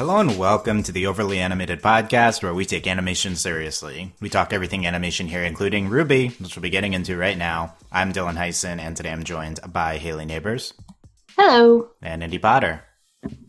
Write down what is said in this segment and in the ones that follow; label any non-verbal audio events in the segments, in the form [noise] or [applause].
Hello and welcome to the Overly Animated Podcast, where we take animation seriously. We talk everything animation here, including Ruby, which we'll be getting into right now. I'm Dylan Heisen, and today I'm joined by Haley Neighbors. Hello. And Indy Potter.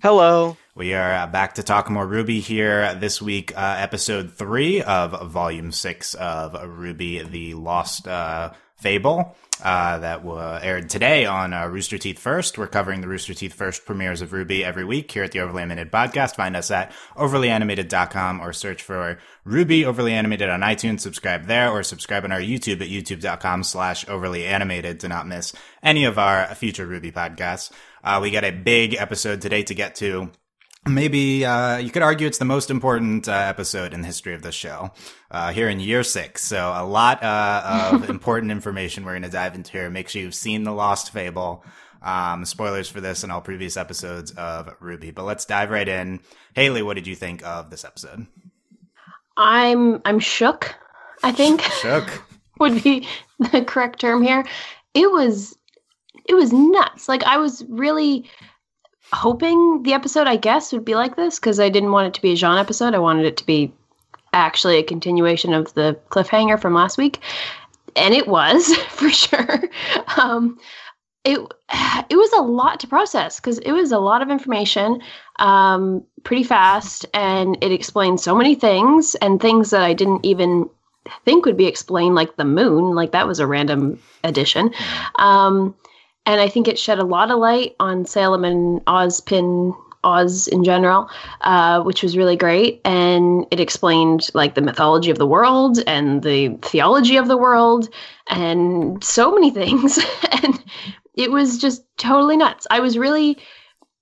Hello. We are uh, back to talk more Ruby here this week, uh, episode three of volume six of Ruby, the Lost uh, Fable. Uh, that uh, aired today on uh, Rooster Teeth First. We're covering the Rooster Teeth First premieres of Ruby every week here at the Overly Animated Podcast. Find us at overlyanimated.com or search for Ruby Overly Animated on iTunes. Subscribe there or subscribe on our YouTube at youtube.com slash overly animated to not miss any of our future Ruby podcasts. Uh, we got a big episode today to get to maybe uh, you could argue it's the most important uh, episode in the history of the show uh, here in year six. So a lot uh, of [laughs] important information we're going to dive into here. Make sure you've seen the lost fable. Um, spoilers for this and all previous episodes of ruby. But let's dive right in. Haley what did you think of this episode? I'm i'm shook i think. [laughs] Shook. [laughs] Would be the correct term here. It was it was nuts. Like i was really hoping the episode, I guess, would be like this because I didn't want it to be a Jaune episode. I wanted it to be actually a continuation of the cliffhanger from last week, and it was [laughs] for sure. Um, it it was a lot to process because it was a lot of information, um, pretty fast, and it explained so many things and things that I didn't even think would be explained, like the moon. Like that was a random addition. Um, and I think it shed a lot of light on Salem and Ozpin Oz in general, uh, which was really great. And it explained like the mythology of the world and the theology of the world and so many [laughs] things. and it was just totally nuts. I was really,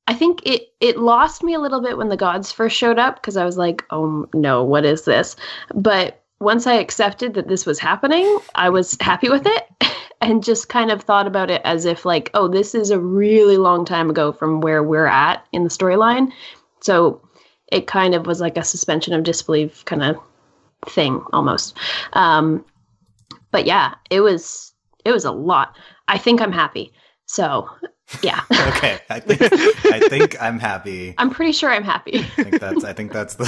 I think it it lost me a little bit when the gods first showed up because I was like, oh no, what is this? But once I accepted that this was happening, I was happy with it. [laughs] and just kind of thought about it as if like oh this is a really long time ago from where we're at in the storyline. So it kind of was like a suspension of disbelief kind of thing almost. Um but yeah it was it was a lot. I think i'm happy. So yeah. [laughs] Okay i think i think i'm happy. I'm pretty sure i'm happy. I think that's i think that's the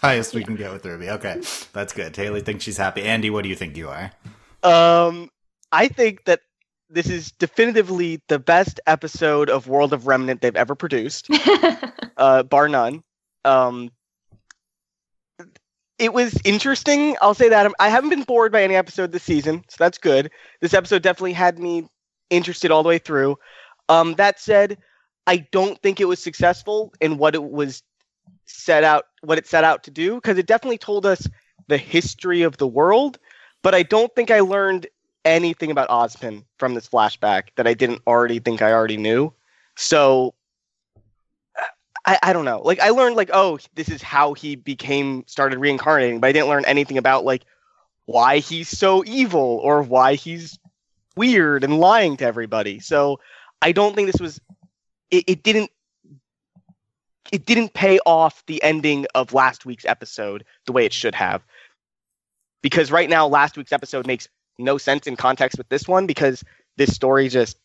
highest we can get with ruby okay that's good haley thinks she's happy andy what do you think you are um I think that this is definitively the best episode of World of Remnant they've ever produced, [laughs] uh, bar none. Um, it was interesting. I'll say that I haven't been bored by any episode this season, so that's good. This episode definitely had me interested all the way through. Um, that said, I don't think it was successful in what it was set out, what it set out to do, because it definitely told us the history of the world. But I don't think I learned anything about Ozpin from this flashback that I didn't already think I already knew. So I, I don't know. Like I learned like, oh, this is how he became started reincarnating, but I didn't learn anything about like why he's so evil or why he's weird and lying to everybody. So I don't think this was it, it didn't it didn't pay off the ending of last week's episode the way it should have. Because right now last week's episode makes no sense in context with this one because this story just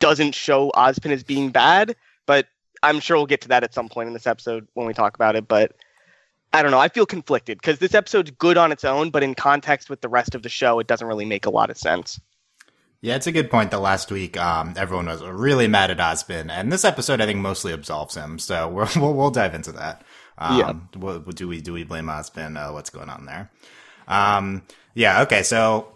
doesn't show Ozpin as being bad. But I'm sure we'll get to that at some point in this episode when we talk about it. But I don't know. I feel conflicted because this episode's good on its own, but in context with the rest of the show, it doesn't really make a lot of sense. Yeah, it's a good point that last week um, everyone was really mad at Ozpin, and this episode I think mostly absolves him. So [laughs] we will we'll dive into that. Um, yeah. What, do we do we blame Ozpin? Uh, what's going on there? Um, yeah. Okay. So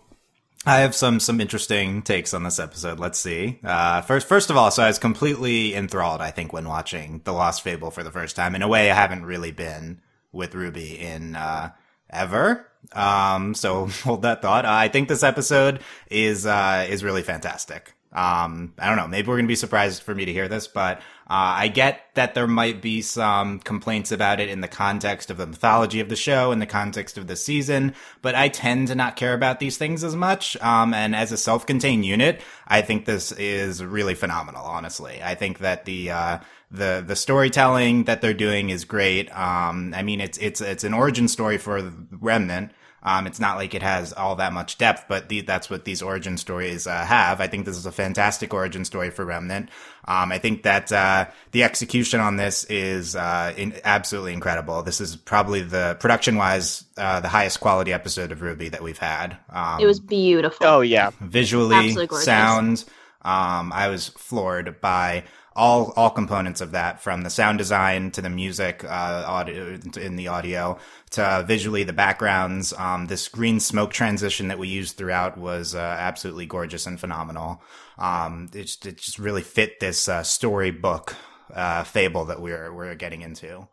I have some some interesting takes on this episode. Let's see. Uh, first, first of all, so I was completely enthralled. I think when watching The Lost Fable for the first time, in a way I haven't really been with Ruby in uh, ever. Um, so [laughs] hold that thought. I think this episode is uh, is really fantastic. Um, I don't know. Maybe we're gonna be surprised for me to hear this, but uh, I get that there might be some complaints about it in the context of the mythology of the show, in the context of the season, but I tend to not care about these things as much. Um, and as a self-contained unit, I think this is really phenomenal. Honestly, I think that the uh, the the storytelling that they're doing is great. Um, I mean, it's it's it's an origin story for Remnant. Um, it's not like it has all that much depth, but the, that's what these origin stories uh, have. I think this is a fantastic origin story for Remnant. Um, I think that uh, the execution on this is uh, in, absolutely incredible. This is probably the production wise uh, the highest quality episode of Ruby that we've had. Um, it was beautiful. Oh yeah, visually, sound. Um, I was floored by all all components of that, from the sound design to the music, uh, audio in the audio to visually the backgrounds. Um, this green smoke transition that we used throughout was uh, absolutely gorgeous and phenomenal. Um, it, just, it just really fit this uh, storybook uh, fable that we're we're getting into.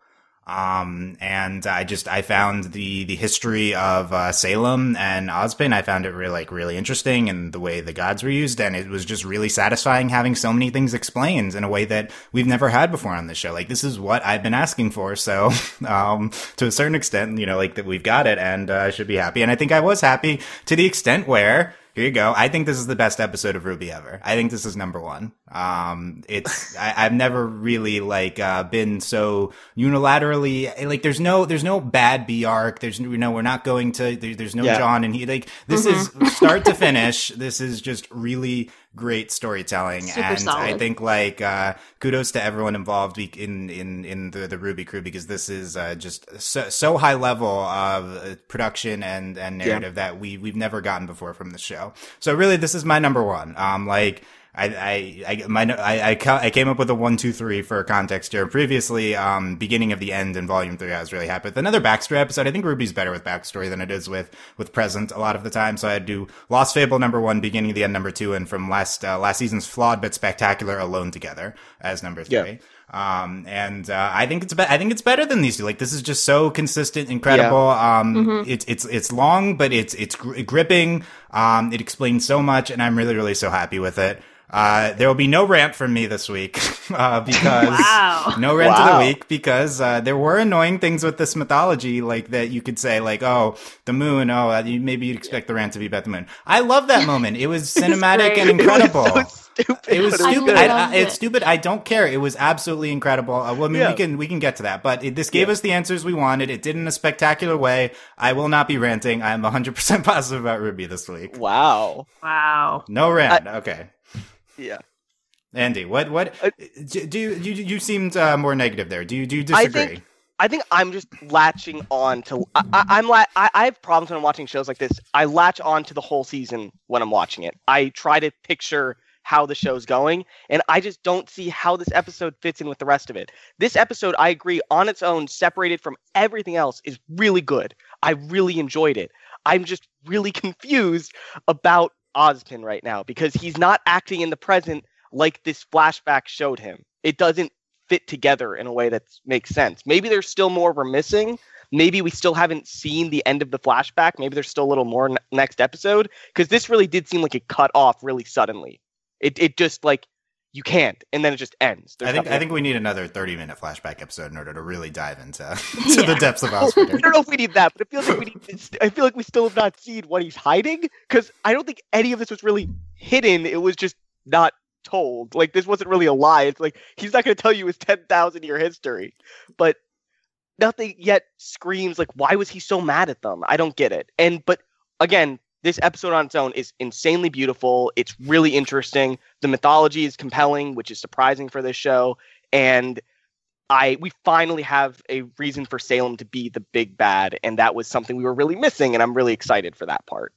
Um, and I just, I found the, the history of, uh, Salem and Ozpin, I found it really, like, really interesting and the way the gods were used. And it was just really satisfying having so many things explained in a way that we've never had before on the show. Like, this is what I've been asking for. So, [laughs] um, to a certain extent, you know, like that we've got it and, uh, I should be happy. And I think I was happy to the extent where, here you go. I think this is the best episode of Ruby ever. I think this is number one. Um, it's, I, have never really like, uh, been so unilaterally, like, there's no, there's no bad B arc. There's, you know, we're not going to, there, there's no yeah. John and he, like, this mm-hmm. is start to finish. This is just really great storytelling. Super and solid. I think like, uh, kudos to everyone involved in, in, in the, the RWBY crew because this is, uh, just so, so high level of uh, production and, and narrative yeah. that we, we've never gotten before from the show. So really, this is my number one. Um, like, I, I, I, my, I, I, came up with a one, two, three for context here. Previously, um, beginning of the end in volume three, I was really happy with another backstory episode. I think Ruby's better with backstory than it is with, with present a lot of the time. So I do Lost Fable number one, beginning of the end number two, and from last, uh, last season's flawed but spectacular alone together as number three. Yeah. Um, and, uh, I think it's, be- I think it's better than these two. Like, this is just so consistent, incredible. Yeah. Um, mm-hmm. it's, it's, it's long, but it's, it's gr- gripping. Um, it explains so much and I'm really, really so happy with it. Uh, there will be no rant from me this week [laughs] uh, because [laughs] wow. no rant wow. of the week because uh, there were annoying things with this mythology, like that you could say, like, oh, the moon. Oh, uh, maybe you'd expect the rant to be about the moon. I love that moment. It was [laughs] cinematic and incredible. It was, so stupid. It was stupid. I I, it's stupid. I don't care. It was absolutely incredible. Uh, well, I mean, yeah. we can we can get to that, but it, this gave yeah. us the answers we wanted. It did in a spectacular way. I will not be ranting. I'm 100 percent positive about Ruby this week. Wow. Wow. No rant. okay. Yeah. Andy, what what uh, do you you you seemed uh, more negative there? Do you do you disagree? I think, I think I'm just latching on to. I, am la- I, I have problems when I'm watching shows like this. I latch on to the whole season when I'm watching it. I try to picture how the show's going, and I just don't see how this episode fits in with the rest of it. This episode, I agree, on its own, separated from everything else, is really good. I really enjoyed it. I'm just really [laughs] confused about Ozpin right now because he's not acting in the present like this flashback showed him. It doesn't fit together in a way that makes sense. Maybe there's still more we're missing. Maybe we still haven't seen the end of the flashback. Maybe there's still a little more n- next episode because this really did seem like it cut off really suddenly. It it just like you can't, and then it just ends. There's I think I think we need another thirty minute flashback episode in order to really dive into [laughs] [laughs] to yeah. the depths of Osprey. I don't know if we need that, but it feels like we need. I feel like we still have not seen what he's hiding because I don't think any of this was really hidden. It was just not told. Like this wasn't really a lie. It's like he's not going to tell you his ten thousand year history, but nothing yet screams like why was he so mad at them? I don't get it. And but again, this episode on its own is insanely beautiful. It's really interesting. The mythology is compelling, which is surprising for this show. And I we finally have a reason for Salem to be the big bad, and that was something we were really missing, and I'm really excited for that part.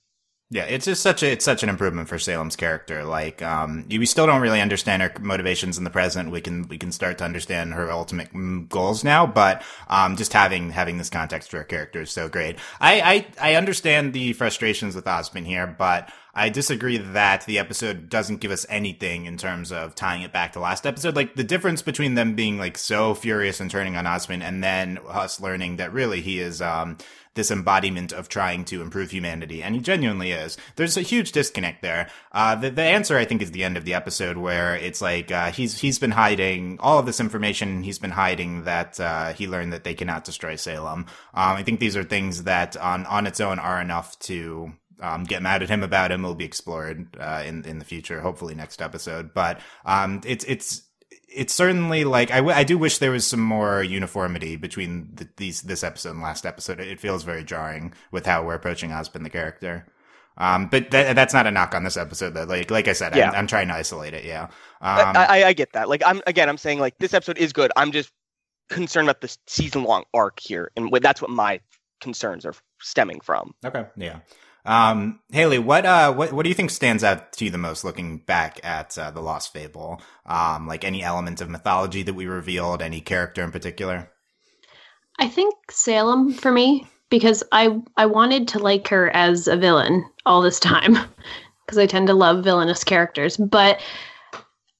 Yeah, it's just such a it's such an improvement for Salem's character. Like, um, we still don't really understand her motivations in the present. We can we can start to understand her ultimate goals now, but um, just having having this context for her character is so great. I I, I understand the frustrations with Ozpin here, but I disagree that the episode doesn't give us anything in terms of tying it back to last episode. Like the difference between them being like so furious and turning on Ozpin, and then us learning that really he is um this embodiment of trying to improve humanity, and he genuinely is. There's a huge disconnect there. Uh, the, the answer, I think, is the end of the episode where it's like uh, he's he's been hiding all of this information. He's been hiding that uh, he learned that they cannot destroy Salem. Um, I think these are things that on on its own are enough to um, get mad at him about him will be explored uh, in in the future, hopefully next episode. But um, it's it's it's certainly like I, w- I do wish there was some more uniformity between the, these this episode and last episode. It feels very jarring with how we're approaching Ozpin the character. Um, but th- that's not a knock on this episode. Though. Like like I said, yeah. I'm, I'm, trying to isolate it. Yeah, um, I, I, I get that. Like I'm again, I'm saying like this episode is good. I'm just concerned about the season long arc here, and that's what my concerns are stemming from. Okay, yeah. Um, Haley, what uh, what what do you think stands out to you the most looking back at uh, the Lost Fable? Um, like any element of mythology that we revealed, any character in particular? I think Salem for me because I I wanted to like her as a villain all this time [laughs] because I tend to love villainous characters, but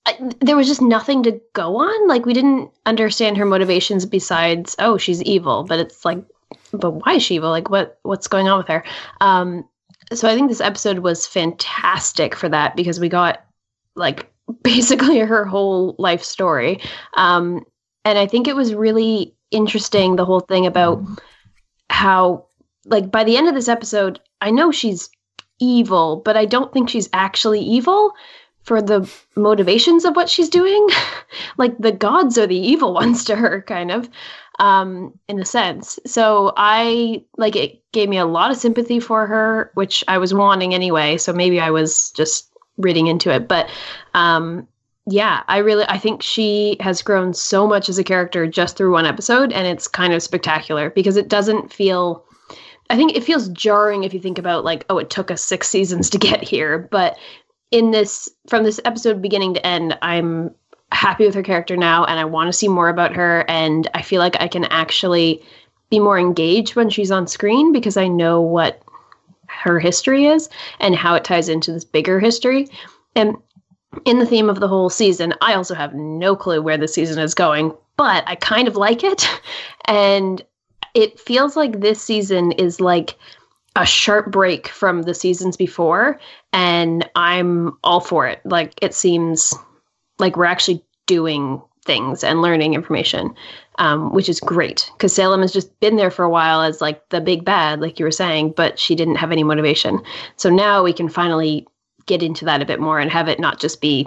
I, there was just nothing to go on. Like we didn't understand her motivations besides oh she's evil, but it's like but why is she evil? Like what what's going on with her? Um, so I think this episode was fantastic for that because we got like [laughs] basically her whole life story. Um, and I think it was really interesting the whole thing about how like by the end of this episode, I know she's evil, but I don't think she's actually evil for the motivations of what she's doing. [laughs] like the gods are the evil [laughs] ones to her, kind of um, in a sense. So I like it gave me a lot of sympathy for her, which I was wanting anyway. So maybe I was just reading into it, but um, yeah, I really I think she has grown so much as a character just through one episode, and it's kind of spectacular because it doesn't feel. I think it feels jarring if you think about like, oh, it took us six seasons to get here, but in this from this episode beginning to end, I'm happy with her character now and I want to see more about her and I feel like I can actually be more engaged when she's on screen because I know what her history is and how it ties into this bigger history. And in the theme of the whole season, I also have no clue where the season is going, but I kind of like it. [laughs] And it feels like this season is like a sharp break from the seasons before. And I'm all for it. Like, it seems like we're actually doing things and learning information, um, which is great because Salem has just been there for a while as like the big bad, like you were saying, but she didn't have any motivation. So now we can finally get into that a bit more and have it not just be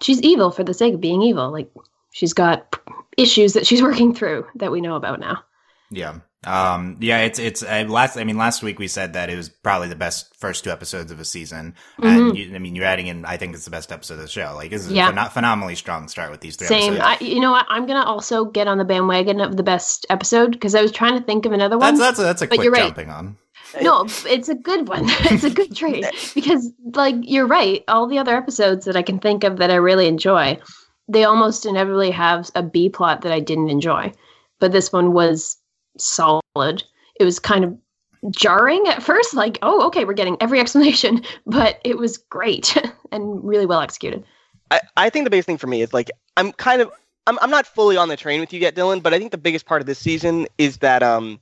she's evil for the sake of being evil. Like she's got issues that she's [laughs] working through that we know about now. Yeah. Um, yeah, it's, it's, uh, last, I mean, last week we said that it was probably the best first two episodes of a season. Mm-hmm. And you, I mean, you're adding in, I think it's the best episode of the show. Like, this is yeah. a phen- phenomenally strong start with these three Same. I, you know what? I'm going to also get on the bandwagon of the best episode because I was trying to think of another one. That's, that's a, that's a quick you're right. jumping on. No, it's a good one. [laughs] it's a good trade [laughs] because, like, you're right. All the other episodes that I can think of that I really enjoy, they almost inevitably have a B plot that I didn't enjoy. But this one was solid. It was kind of jarring at first, like, oh, okay, we're getting every [laughs] explanation, but it was great [laughs] and really well executed. I, I think the biggest thing for me is like I'm kind of I'm I'm not fully on the train with you yet, Dylan, but I think the biggest part of this season is that um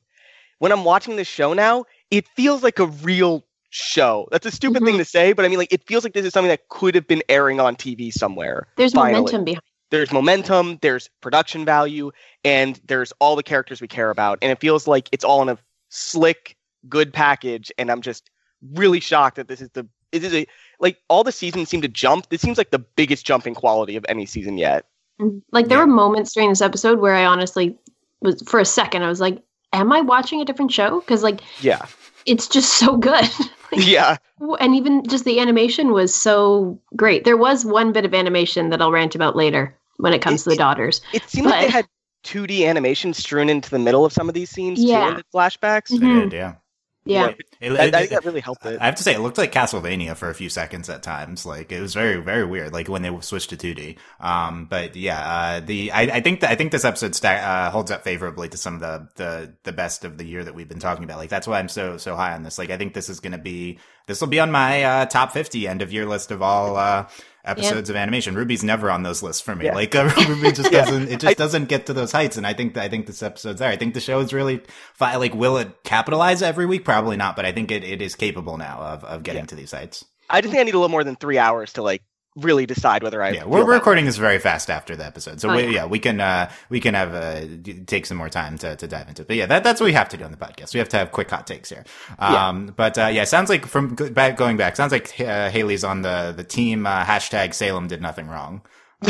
when I'm watching this show now, it feels like a real show. That's a stupid mm-hmm. thing to say, but I mean like it feels like this is something that could have been airing on TV somewhere. There's finally. momentum behind there's momentum, there's production value, and there's all the characters we care about. And it feels like it's all in a slick, good package. And I'm just really shocked that this is the it is a like all the seasons seem to jump. This seems like the biggest jump in quality of any season yet. Mm-hmm. Like there were moments during this episode where I honestly was for a second I was like, "Am I watching a different show?" Because like, yeah, it's just so good. [laughs] like, yeah, and even just the animation was so great. There was one bit of animation that I'll rant about later when it comes it, to the daughters. It, it seemed but, like they had 2D animation strewn into the middle of some of these scenes yeah. too in the flashbacks. Mm-hmm. yeah. Yeah, it, it, I, think that really helped it. I have to say, it looked like Castlevania for a few seconds at times. Like it was very, very weird. Like when they switched to 2D. Um, but yeah, uh, the I, I think that I think this episode sta- uh, holds up favorably to some of the the the best of the year that we've been talking about. Like that's why I'm so so high on this. Like I think this is going to be this will be on my uh, top 50 end of year list of all uh, episodes yeah. of animation. Ruby's never on those lists for me. Yeah. Like [laughs] uh, RWBY just [laughs] doesn't, it just I, doesn't get to those heights. And I think, I think this episode's there. I think the show is really fi- like, will it capitalize every week? Probably not, but I think it, it is capable now of, of getting yeah. to these heights. I just think I need a little more than three hours to like really decide whether I. Yeah, we're recording this very fast after the episode, so oh, we, yeah. yeah. we can uh, we can have uh, take some more time to, to dive into. it. But yeah, that, that's what we have to do on the podcast. We have to have quick hot takes here. Um, yeah. But uh, yeah, sounds like from back going back, sounds like uh, Haley's on the the team. Uh, hashtag Salem did nothing wrong.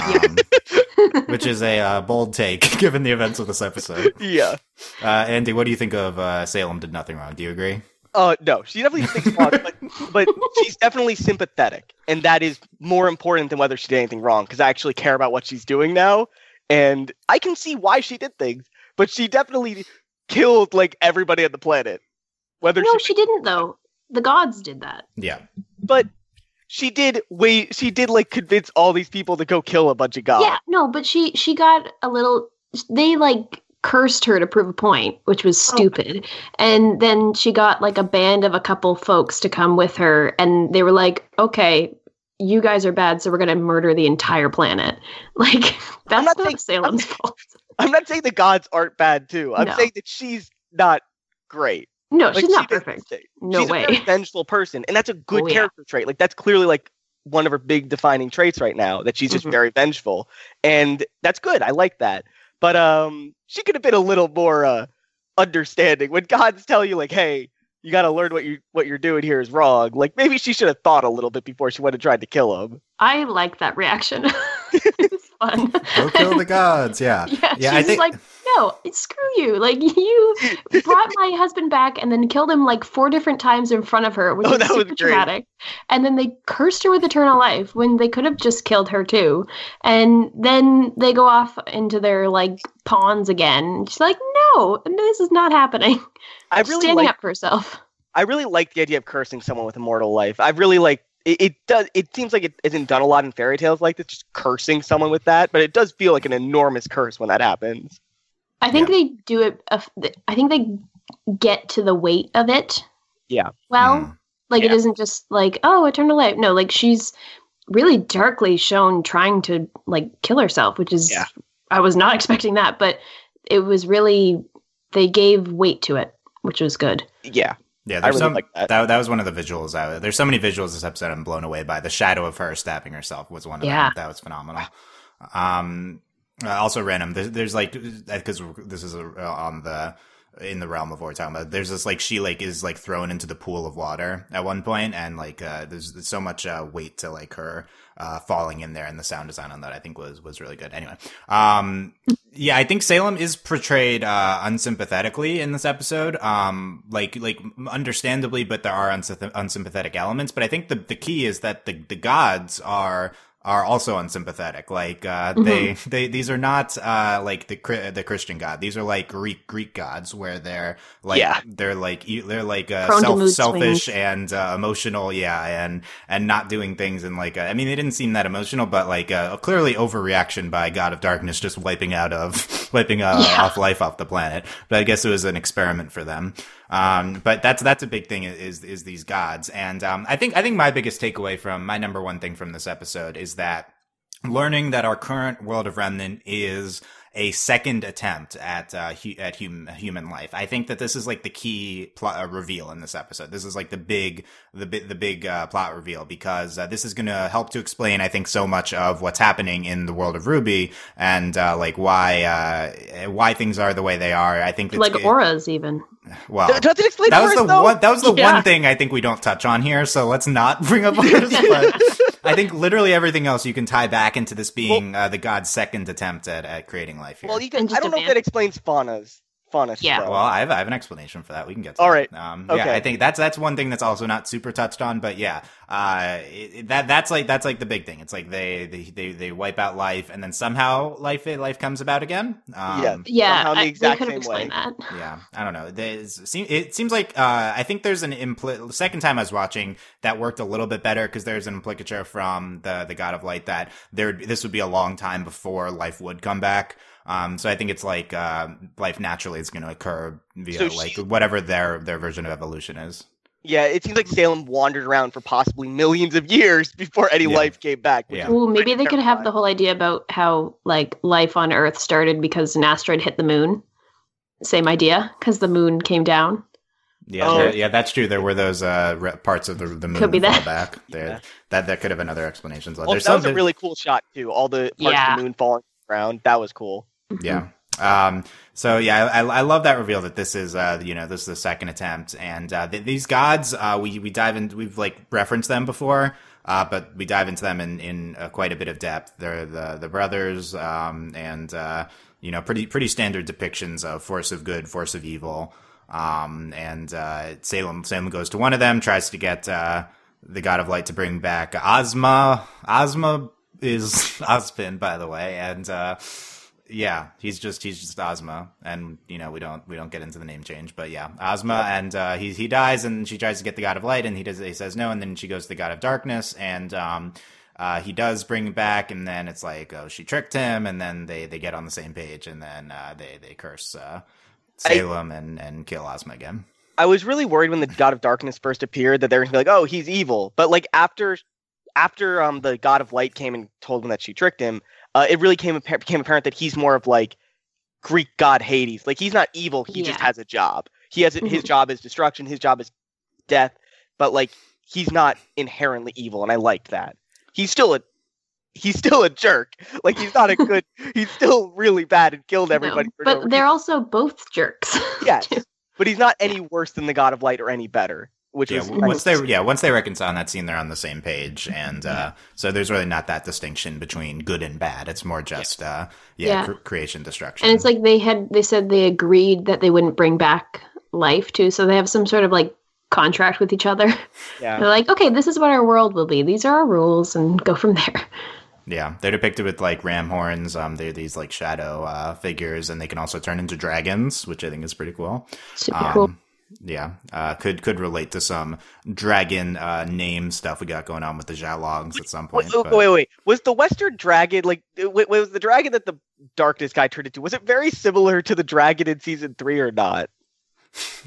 Um, [laughs] which is a uh, bold take [laughs] given the events of this episode. Yeah. Uh, Andy, what do you think of uh, Salem did nothing wrong? Do you agree? Uh, no, she definitely thinks wrong, but, but she's definitely sympathetic, and that is more important than whether she did anything wrong. Because I actually care about what she's doing now, and I can see why she did things. But she definitely killed like everybody on the planet. Whether no, she, she didn't though. The gods did that. Yeah. but she did wait. She did like convince all these people to go kill a bunch of gods. Yeah, no, but she she got a little. They like cursed her to prove a point, which was Oh. stupid. And then she got like a band of a couple folks to come with her, and they were like, "Okay, you guys are bad, so we're gonna murder the entire planet." [laughs] Like that's not not, saying- Salem's [laughs] fault. I'm not saying the gods aren't bad too. I'm No. saying that she's not great. No, Like, she's not she perfect. No she's way. a very vengeful person, and that's a good Oh, yeah. character trait. Like that's clearly like one of her big defining traits right now. That she's just Mhm. very vengeful, and that's good. I like that. But um, she could have been a little more uh understanding when gods tell you like, "Hey, you got to learn what you what you're doing here is wrong." Like maybe she should have thought a little bit before she went and tried to kill him. I like that reaction. [laughs] it's fun. Go kill the gods. Yeah. [laughs] Yeah, Yeah, I think- like, no, screw you. Like [laughs] you brought my husband back and then killed him like four different times in front of her, which Oh, was that super dramatic. And then they cursed her with eternal life when they could have just killed her too. And then they go off into their like pawns again. She's like, no, this is not happening. I She's [laughs] really standing like up for herself. I really like the idea of cursing someone with immortal life. I really like it, it does it seems like it isn't done a lot in fairy tales like this, just cursing someone with that, but it does feel like an enormous curse when that happens. I think they do it. uh, I think they get to the weight of it. Yeah. Well, Mm. like it Yeah. isn't just like oh, eternal life. No, like she's really darkly shown trying to like kill herself, which is Yeah. I was not [laughs] expecting that, but it was really they gave weight to it, which was good. Yeah. Yeah, I there's really some like that. that. that. was one of the visuals. I, there's so many visuals this episode I'm blown away by. The shadow of her stabbing herself was one of Yeah. them. That was phenomenal. Um, uh, also random. There's, there's like because this is uh on the in the realm of what we're talking about. There's this like she like is like thrown into the pool of water at one point, and like uh, there's, so much uh, weight to like her uh, falling in there, and the sound design on that I think was was really good. Anyway, um, yeah, I think Salem is portrayed uh, unsympathetically in this episode. Um, like like understandably, but there are unsympath- unsympathetic elements. But I think the the key is that the the gods are are also unsympathetic. Like uh, they they these are not uh, like the the Christian God. These are like Greek Greek gods where they're like Yeah. they're like they're like uh, self selfish swings. and uh, emotional. Yeah, and and not doing things and like I mean they didn't seem that emotional, but like uh, a clearly overreaction by God of Darkness just wiping out of [laughs] wiping uh, Yeah. off life off the planet. But I guess it was an experiment for them. Um, but that's that's a big thing is is these gods, and um, I think I think my biggest takeaway from my number one thing from this episode is that learning that our current world of remnant is a second attempt at uh, hu- at hum- human life. I think that this is like the key plot uh, reveal in this episode. This is like the big the big the big uh, plot reveal because uh, this is going to help to explain I think so much of what's happening in the world of Ruby and uh, like why uh, why things are the way they are. I think it's, like it- auras, even. well Does it explain that was auras, the though? one. That was the [laughs] Yeah. one thing I think we don't touch on here. So let's not bring up auras. [laughs] but I think literally everything else you can tie back into this being uh, the god's second attempt at, at creating life here. Well, you can. Just I don't a know if man. that explains Faunus Fauna. Yeah. though. Well, I have, I have an explanation for that. We can get to All that. right. Um, Okay. Yeah, I think that's that's one thing that's also not super touched on, but yeah, uh, it, it- that that's like that's like the big thing. It's like they they they, they wipe out life, and then somehow life life comes about again. Um, Yeah. Yeah, Somehow the I, exact could have same way. that. yeah, I don't know. There's, it seems like uh, I think there's an impl- second time I was watching that worked a little bit better because there's an implicature from the the God of Light that there this would be a long time before life would come back. Um, so I think it's like uh, life naturally is going to occur via So like whatever their their version of evolution is. Yeah, it seems like Salem wandered around for possibly millions of years before any Yeah. life came back. which Yeah. is Ooh, maybe pretty they could have the whole idea about how like life on Earth started because an asteroid hit the moon. Same idea, because the moon came down. Yeah, Oh. yeah, that's true. There were those uh, parts of the the moon Could be that. back. [laughs] There, Yeah. that that could have been other explanations. Well, There's that was a really cool shot too. All the parts Yeah. of the moon falling around. That was cool. Yeah. Um, so yeah, I, I love that reveal that this is, uh, you know, this is the second attempt, and uh, th- these gods, uh, we we dive in, we've like referenced them before. uh, but we dive into them in in uh, quite a bit of depth. They're the the brothers, um, and uh, you know, pretty pretty standard depictions of force of good, force of evil. Um, and uh, Salem Salem goes to one of them, tries to get uh, the God of Light to bring back Ozma. Ozma is [laughs] Ozpin, by the way, and uh, yeah, he's just he's just Ozma, and you know we don't we don't get into the name change, but yeah, Ozma, and uh, he he dies, and she tries to get the God of Light, and he does he says no, and then she goes to the God of Darkness, and um, uh, he does bring back, and then it's like oh she tricked him, and then they they get on the same page, and then uh, they they curse uh, Salem I, and and kill Ozma again. I was really worried when the God of Darkness first appeared that they were gonna be like, oh, he's evil. But like after after um the God of Light came and told him that she tricked him, uh, it really came became apparent that he's more of like Greek god Hades. Like he's not evil. He yeah. just has a job. He has his [laughs] job is destruction. His job is death. But like he's not inherently evil, and I liked that. He's still a he's still a jerk. [laughs] Like he's not a good. [laughs] he's still really bad and killed everybody. No, but no they're also both jerks. yes, but he's not any worse than the God of Light or any better. Which yeah, is once they yeah once they reconcile that scene, they're on the same page, and uh, so there's really not that distinction between good and bad. It's more just yeah, uh, yeah, yeah. Cr- creation destruction. And it's like they had they said they agreed that they wouldn't bring back life too, so they have some sort of like contract with each other. [laughs] Yeah, they're like, okay, this is what our world will be. These are our rules, and go from there. Yeah, they're depicted with like ram horns. Um, they're these like shadow uh, figures, and they can also turn into dragons, which I think is pretty cool. Super um, cool. Yeah, uh, could could relate to some dragon uh, name stuff we got going on with the Xiao Longs at some point. Wait, wait, wait, Was the Western dragon like? Wait, was the dragon that the Darkness guy turned into? Was it very similar to the dragon in season three or not?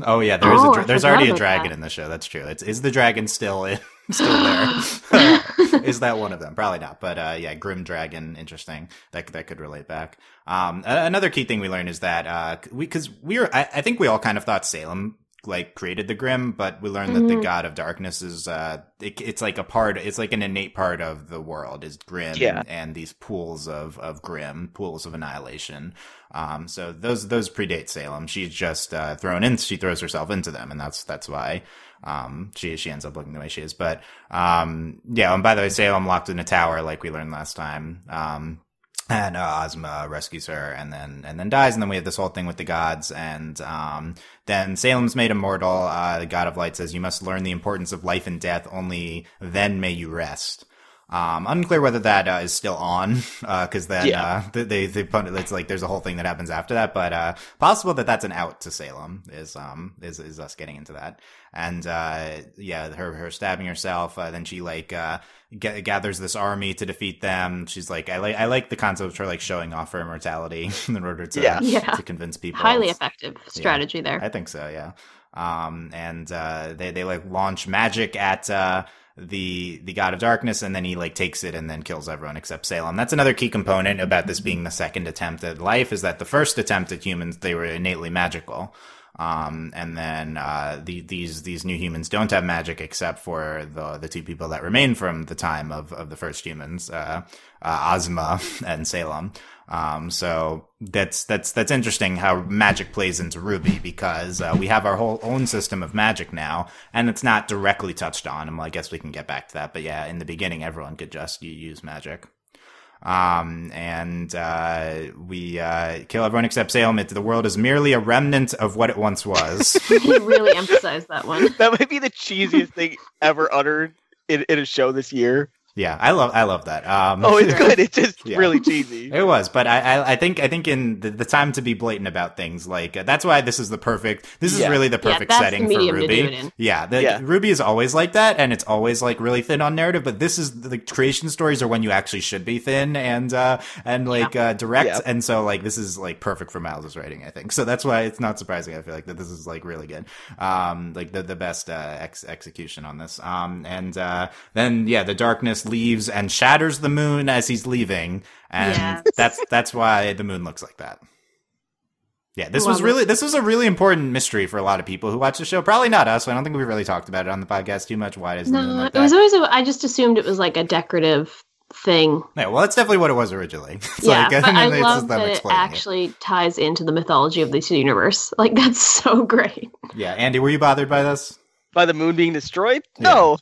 Oh yeah, there is oh, a dra- there's already a dragon that. in the show. That's true. It's, is the dragon still in, [laughs] still [laughs] there? [laughs] is that one of them? Probably not. But uh, yeah, Grimm Dragon, interesting. That that could relate back. Um, another key thing we learned is that uh, we because we were I, I, think we all kind of thought Salem like created the Grimm, but we learned mm-hmm. that the mm-hmm. God of Darkness is uh, it, it's like a part. It's like an innate part of the world is Grimm. Yeah. and these pools of of Grimm, pools of annihilation. Um, so those those predate Salem. She's just uh, thrown in. She throws herself into them, and that's that's why um, she she ends up looking the way she is. But um, yeah. And by the way, Salem locked in a tower, like we learned last time. Um, and uh, Ozma rescues her and then and then dies and then we have this whole thing with the gods and um, then Salem's made immortal. Uh, the god of light says you must learn the importance of life and death. Only then may you rest. Um, unclear whether that uh, is still on because [laughs] uh, then yeah. Uh, they they put it's like there's a whole thing that happens after that but uh, possible that that's an out to Salem is um is is us getting into that. And yeah her her stabbing herself then she like g- gathers this army to defeat them. She's like, I like, I like the concept of her like showing off her immortality [laughs] in order to yeah. yeah. to convince people. Highly effective strategy yeah, there. I think so. Yeah. Um, and uh, they they like launch magic at uh, the the god of darkness, and then he like takes it and then kills everyone except Salem. That's another key component about this being the second attempt at life is that the first attempt at humans they were innately magical. Um, and then uh, the, these these new humans don't have magic except for the the two people that remain from the time of, of the first humans, uh, uh, Ozma [laughs] and Salem. Um, so that's that's that's interesting how magic plays into Ruby because uh, we have our whole own system of magic now, and it's not directly touched on. Well, I guess we can get back to that. But yeah, in the beginning, everyone could just use magic. Um, and uh, we uh, kill everyone except Salem. The world is merely a remnant of what it once was. [laughs] he really emphasized that one. That might be the cheesiest thing ever uttered in, in a show this year. Yeah, I love I love that. Um, oh, it's good. It's just yeah. really cheesy. [laughs] It was, but I I, I think I think in the, the, time to be blatant about things like uh, that's why this is the perfect. This is really the perfect yeah, setting the for RWBY. Yeah, the, yeah, RWBY is always like that, and it's always like really thin on narrative. But this is the creation stories are when you actually should be thin and uh and like uh, direct, and so like this is like perfect for Miles's writing. I think so. That's why it's not surprising. I feel like that this is like really good. Um, like the the best uh, ex- execution on this. Um, and uh, then yeah, the darkness leaves and shatters the moon as he's leaving, and yes. [laughs] that's that's why the moon looks like that. Yeah, this Love was really it. this was a really important mystery for a lot of people who watch the show. Probably not us. I don't think we really talked about it on the podcast too much. Why does no? Like it was always. A, I just assumed it was like a decorative thing. Yeah, well, that's definitely what it was originally. [laughs] It's yeah, like, [laughs] but I love that it actually it. ties into the mythology of this universe. Like that's so great. Yeah, Andy, were you bothered by this? By the moon being destroyed? No,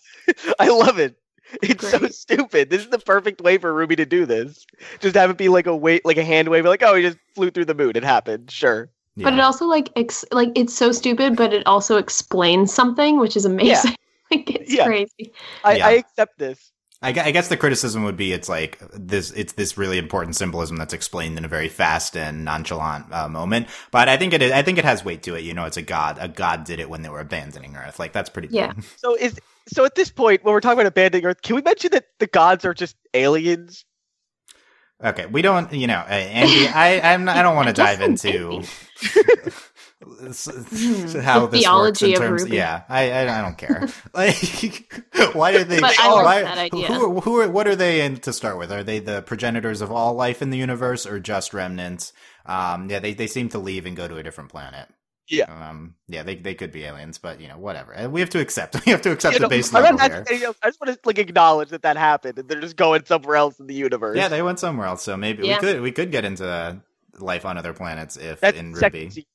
I love it [laughs] It's Great. so stupid. This is the perfect way for Ruby to do this. Just have it be like a wait, like a hand wave, like oh, he just flew through the moon. It happened. Sure. Yeah. But it also like ex- like it's so stupid, but it also explains something, which is amazing. Yeah. [laughs] like it's yeah. crazy. I, I accept this. I, guess the criticism would be it's like this it's this really important symbolism that's explained in a very fast and nonchalant uh, moment but i think it is, i think it has weight to it you know it's a god a god did it when they were abandoning earth like that's pretty yeah [laughs] so is so at this point when we're talking about abandoning earth can we mention that the gods are just aliens okay we don't you know andy [laughs] i i'm not, i don't want to dive into [laughs] Hmm. how the this works in terms. Ruby. Yeah, I, I, I don't care. [laughs] like, why are they? But I oh, why, that idea. Who, who are, what are they in to start with? Are they the progenitors of all life in the universe, or just remnants? Um, yeah, they they seem to leave and go to a different planet. Yeah. Um, yeah, they, they could be aliens, but you know, whatever. We have to accept. [laughs] We have to accept you the base level here. I just want to like acknowledge that that happened, and they're just going somewhere else in the universe. Yeah, they went somewhere else. So maybe yeah. we could we could get into life on other planets if That's in Ruby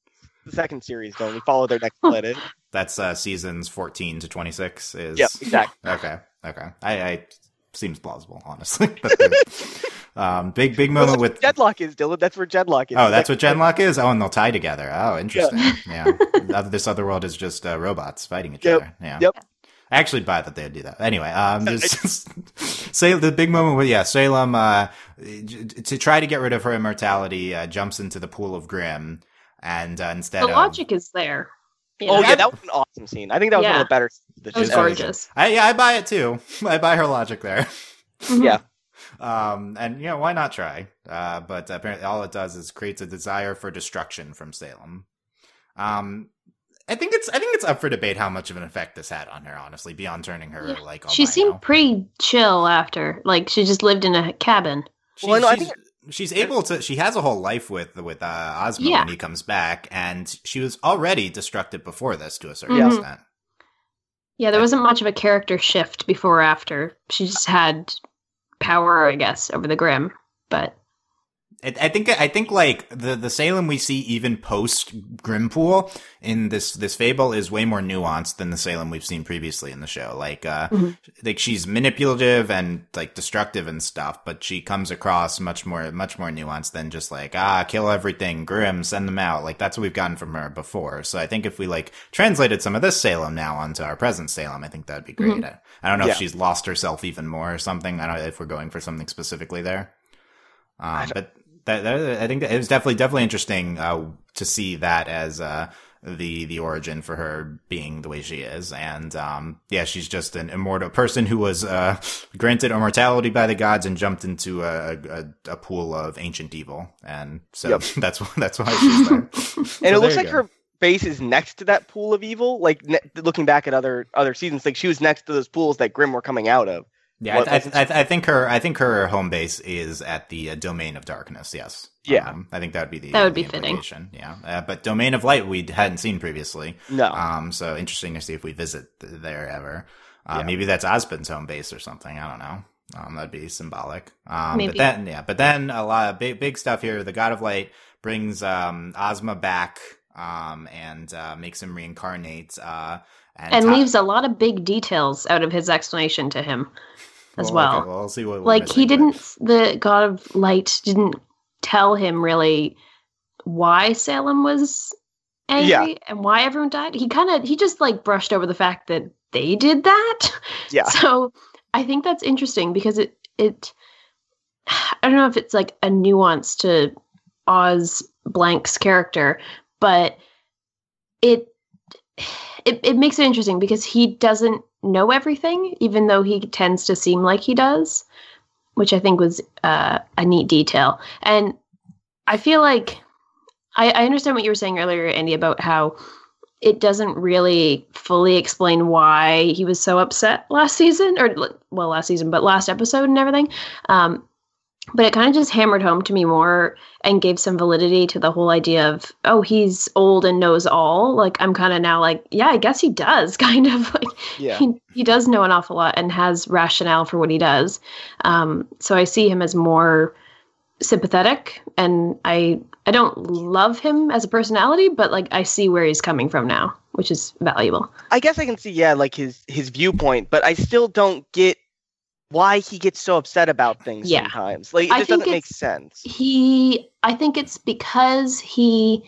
the second series though. We follow their next [laughs] planet. That's uh, seasons fourteen to twenty six. Is yeah, exactly. Okay, okay. I, I seems plausible, honestly. [laughs] um, big big moment well, with gen:LOCK is Dylan. That's where gen:LOCK is. Oh, that's what gen:LOCK is. Oh, and they'll tie together. Oh, interesting. Yeah. yeah. this other world is just uh, robots fighting each yep. other. Yeah. Yep. I actually buy that they'd do that. Anyway, um, [laughs] just [laughs] say the big moment with yeah, Salem uh, to try to get rid of her immortality uh, jumps into the pool of Grimm and uh, instead the logic is there. Oh yeah, that was an awesome scene. I think that was yeah. one of the better. That was gorgeous. I, yeah, I buy it too. [laughs] I buy her logic there. Mm-hmm. Yeah. Um, and you know why not try? Uh, but apparently all it does is creates a desire for destruction from Salem. Um, I think it's I think it's up for debate how much of an effect this had on her. Honestly, beyond turning her yeah. like she seemed pretty chill after. Like she just lived in a cabin. She, well, no, I think she's able to she has a whole life with with uh, Ozma yeah. when he comes back and she was already destructive before this to a certain mm-hmm. extent. Yeah, there wasn't much of a character shift before or after. She just had power, I guess, over the Grimm, but I think I think like the the Salem we see even post Grimpool in this this fable is way more nuanced than the Salem we've seen previously in the show. Like uh mm-hmm. like she's manipulative and like destructive and stuff, but she comes across much more much more nuanced than just like ah kill everything, grim send them out. Like that's what we've gotten from her before. So I think if we like translated some of this Salem now onto our present Salem, I think that'd be great. Mm-hmm. I, I, don't know yeah. if she's lost herself even more or something. I don't know if we're going for something specifically there. Um, but that, that, I think that it was definitely definitely interesting uh, to see that as uh, the the origin for her being the way she is, and um, yeah, she's just an immortal person who was uh, [laughs] granted immortality by the gods and jumped into a, a, a pool of ancient evil, and so yep. [laughs] that's that's why she's there. [laughs] and so it looks like go. her face is next to that pool of evil. Like ne- looking back at other other seasons, like she was next to those pools that Grimm were coming out of. Yeah, what, I, I, I, think her I think her home base is at the uh, domain of darkness. Yes. Yeah, um, I think that would be the that would the be fitting. Yeah, uh, but domain of light we hadn't seen previously. No. Um. So interesting to see if we visit there ever. Uh, yeah. Maybe that's Ozpin's home base or something. I don't know. Um, that'd be symbolic. Um, Maybe. but then yeah, but then a lot of big big stuff here. The God of Light brings um Ozma back um and uh, makes him reincarnate uh and, and leaves a lot of big details out of his explanation to him as well. well. Okay, well, will see what like he didn't. The God of Light didn't tell him really why Salem was angry yeah. and why everyone died. He kind of he just like brushed over the fact that they did that. [laughs] Yeah. So I think that's interesting because it it [sighs] I don't know if it's like a nuance to Oz Blank's character, but it it, it makes it interesting because he doesn't know everything, even though he tends to seem like he does, which I think was uh, a neat detail. And I feel like I, I understand what you were saying earlier, Andy, about how it doesn't really fully explain why he was so upset last season, or well, last season, but last episode and everything. Um, but it kind of just hammered home to me more and gave some validity to the whole idea of oh he's old and knows all. Like i'm kind of now like yeah i guess he does [laughs] kind of like yeah. he, he does know an awful lot and has rationale for what he does. Um, so i see him as more sympathetic and i i don't love him as a personality but like i see where he's coming from now which is valuable. I guess i can see yeah like his his viewpoint but i still don't get why he gets so upset about things Yeah. sometimes. Like it I just doesn't make sense. he i think it's because he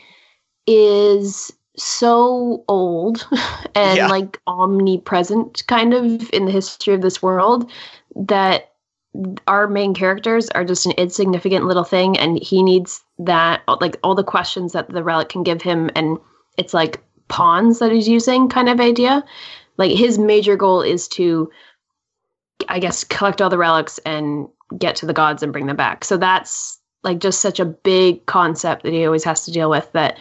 is so old [laughs] and Yeah. like omnipresent kind of in the history of this world that our main characters are just an insignificant little thing and he needs that like all the questions that the relic can give him and it's like pawns that he's using kind of idea like his major goal is to i guess collect all the relics and get to the gods and bring them back so that's like just such a big concept that he always has to deal with that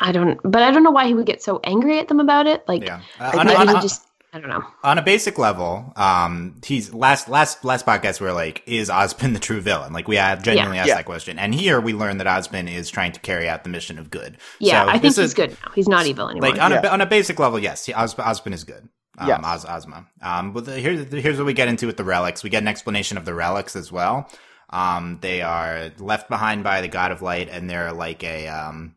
i don't but i don't know why he would get so angry at them about it like Yeah. I- Uh, on, on- he on- just i don't know on a basic level, um, he's last last last podcast we're like, is Ozpin the true villain? Like we have genuinely asked Yeah. that question, and here we learn that Ozpin is trying to carry out the mission of good. yeah So i think this he's is- good now he's not evil anymore Like on a on a basic level, yes, he, Ozpin is good. Um, Yes. Oz, Ozma. Um, but the, here's here's what we get into with the relics. We get an explanation of the relics as well. Um, they are left behind by the God of Light, and they're like a um,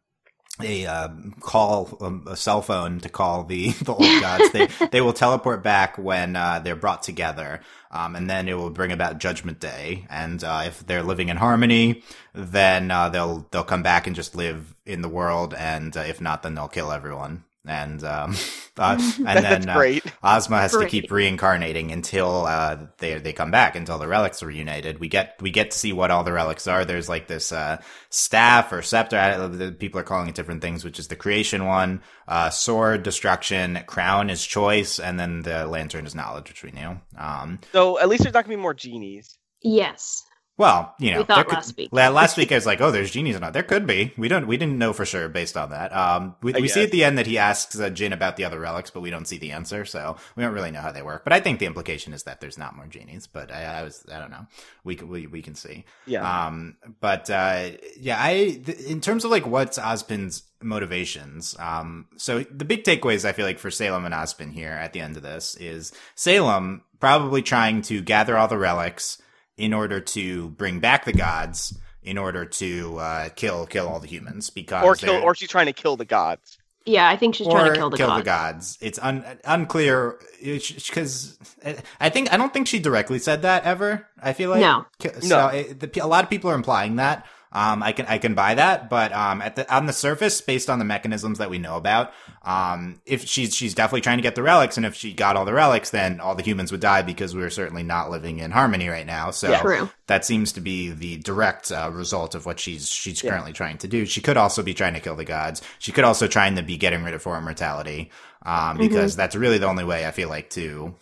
a um, call um, a cell phone to call the [laughs] the old gods. They [laughs] they will teleport back when uh, they're brought together, um, and then it will bring about Judgment Day. And uh, if they're living in harmony, then uh, they'll they'll come back and just live in the world. And uh, if not, then they'll kill everyone. And um, [laughs] uh, [laughs] and then that's uh, great. Ozma has to keep reincarnating until uh, they they come back until the relics are reunited. We get we get to see what all the relics are. There's like this uh, staff or scepter. I, the people are calling it different things, which is the creation one, uh, sword, destruction, crown is choice, and then the lantern is knowledge, which we knew. Um, So at least there's not gonna be more genies. yes well, you know, We thought could- last week. last week I [laughs] was like, "Oh, there's genies or not." There could be. We don't. We didn't know for sure based on that. Um, we, we see at the end that he asks uh, Jinn about the other relics, but we don't see the answer, so we don't really know how they work. But I think the implication is that there's not more genies. But I, I was, I don't know. We can, we we can see. Yeah. Um, but uh, yeah, I th- in terms of like what's Ozpin's motivations. Um, so the big takeaways I feel like for Salem and Ozpin here at the end of this is Salem probably trying to gather all the relics in order to bring back the gods. In order to uh, kill kill all the humans, because or kill or she's trying to kill the gods. yeah i think she's trying to kill the god gods. It's un- unclear because I think I don't think she directly said that ever. I feel like No. So No. it, the, a lot of people are implying that. Um, I can I can buy that, but um, at the on the surface, based on the mechanisms that we know about, um, if she's she's definitely trying to get the relics, and if she got all the relics, then all the humans would die because we're certainly not living in harmony right now. So Yeah. That seems to be the direct uh, result of what she's she's Yeah. currently trying to do. She could also be trying to kill the gods. She could also trying to be getting rid of foreign mortality, um, because that's really the only way I feel like to.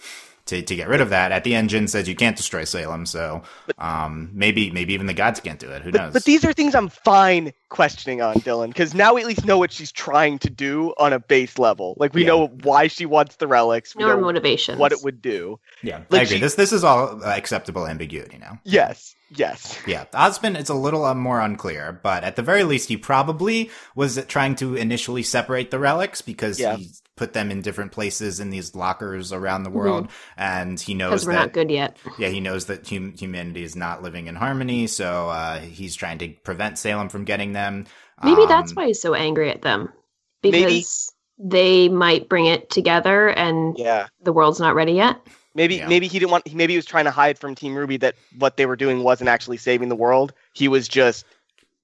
To, to get rid of that, at the engine says you can't destroy Salem, so um, maybe maybe even the gods can't do it. Who But, knows? but these are things I'm fine questioning on Dylan because now we at least know what she's trying to do on a base level. Like we Yeah. know why she wants the relics. We no know motivations what it would do. yeah, like I agree. she- this this is all uh, acceptable ambiguity now. Yes. Yes. Yeah, Ozpin is a little uh, more unclear, but at the very least, he probably was trying to initially separate the relics because Yeah. he put them in different places in these lockers around the world, and he knows because we're that not good yet yeah, he knows that hum- humanity is not living in harmony, so uh, he's trying to prevent Salem from getting them. Maybe that's Um, why he's so angry at them Maybe- because they might bring it together and Yeah. the world's not ready yet. Maybe Yeah. maybe he didn't want. Maybe he was trying to hide from Team RWBY that what they were doing wasn't actually saving the world. He was just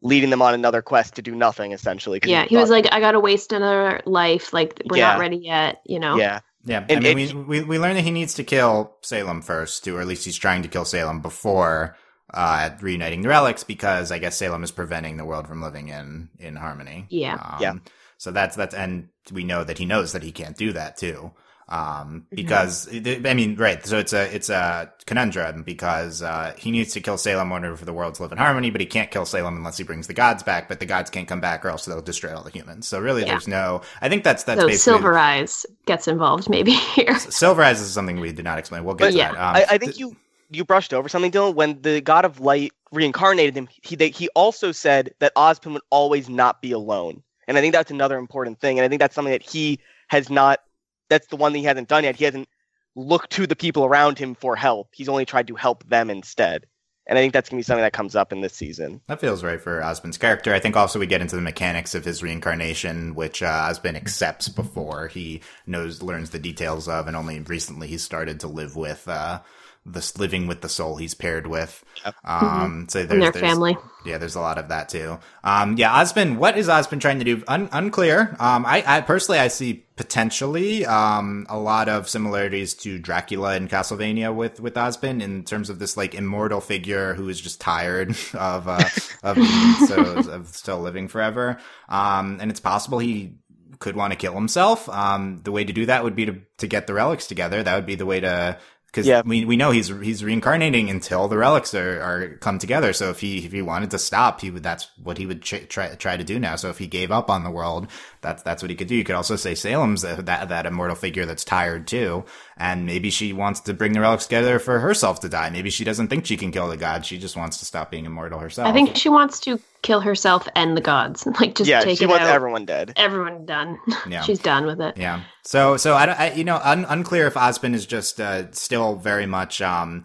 leading them on another quest to do nothing, essentially. Yeah, he was like, I gotta waste another life. Like we're Yeah. not ready yet. You know. yeah, Yeah, And I mean, it- we, we we learn that he needs to kill Salem first, too, or at least he's trying to kill Salem before uh, reuniting the relics, because I guess Salem is preventing the world from living in in harmony. Yeah. Um, Yeah. So that's that's, and we know that he knows that he can't do that too, um, Mm-hmm. because I mean, right? So it's a it's a conundrum because uh, he needs to kill Salem in order for the world to live in harmony, but he can't kill Salem unless he brings the gods back. But the gods can't come back, or else they'll destroy all the humans. So really, Yeah. there's no. I think that's that's so basically Silver Eyes gets involved maybe [laughs] here. Silver Eyes is something we did not explain. We'll get But to yeah, that. Um, I, I think th- you you brushed over something, Dylan. When the God of Light reincarnated him, he they, he also said that Ozpin would always not be alone, and I think that's another important thing. And I think that's something that he has not. That's the one that he hasn't done yet. He hasn't looked to the people around him for help. He's only tried to help them instead. And I think that's gonna be something that comes up in this season. That feels right for Osmond's character. I think also we get into the mechanics of his reincarnation, which uh, Osmond accepts before he knows, learns the details of, and only recently he started to live with uh, this living with the soul he's paired with. Yep. Um, mm-hmm. so there's, and their there's, family. Yeah, there's a lot of that too. Um, yeah, Ozpin, what is Ozpin trying to do? Un- unclear. Um, I, I personally, I see potentially, um, a lot of similarities to Dracula in Castlevania with, with Ozpin in terms of this like immortal figure who is just tired [laughs] of, uh, of, [laughs] so, of still living forever. Um, and it's possible he could want to kill himself. Um, the way to do that would be to, to get the relics together. That would be the way to because yeah. we we know he's he's reincarnating until the relics are, are come together. So if he if he wanted to stop, he would that's what he would ch- try try to do now. So if he gave up on the world, that's that's what he could do. You could also say Salem's that that, that immortal figure that's tired too, and maybe she wants to bring the relics together for herself to die. Maybe she doesn't think she can kill the god. She just wants to stop being immortal herself. I think she wants to kill herself and the gods. [laughs] Like just yeah, take she it wants out. everyone dead. Everyone done. [laughs] Yeah. She's done with it. Yeah. So so I, I you know un, unclear if Ozpin is just uh, still very much um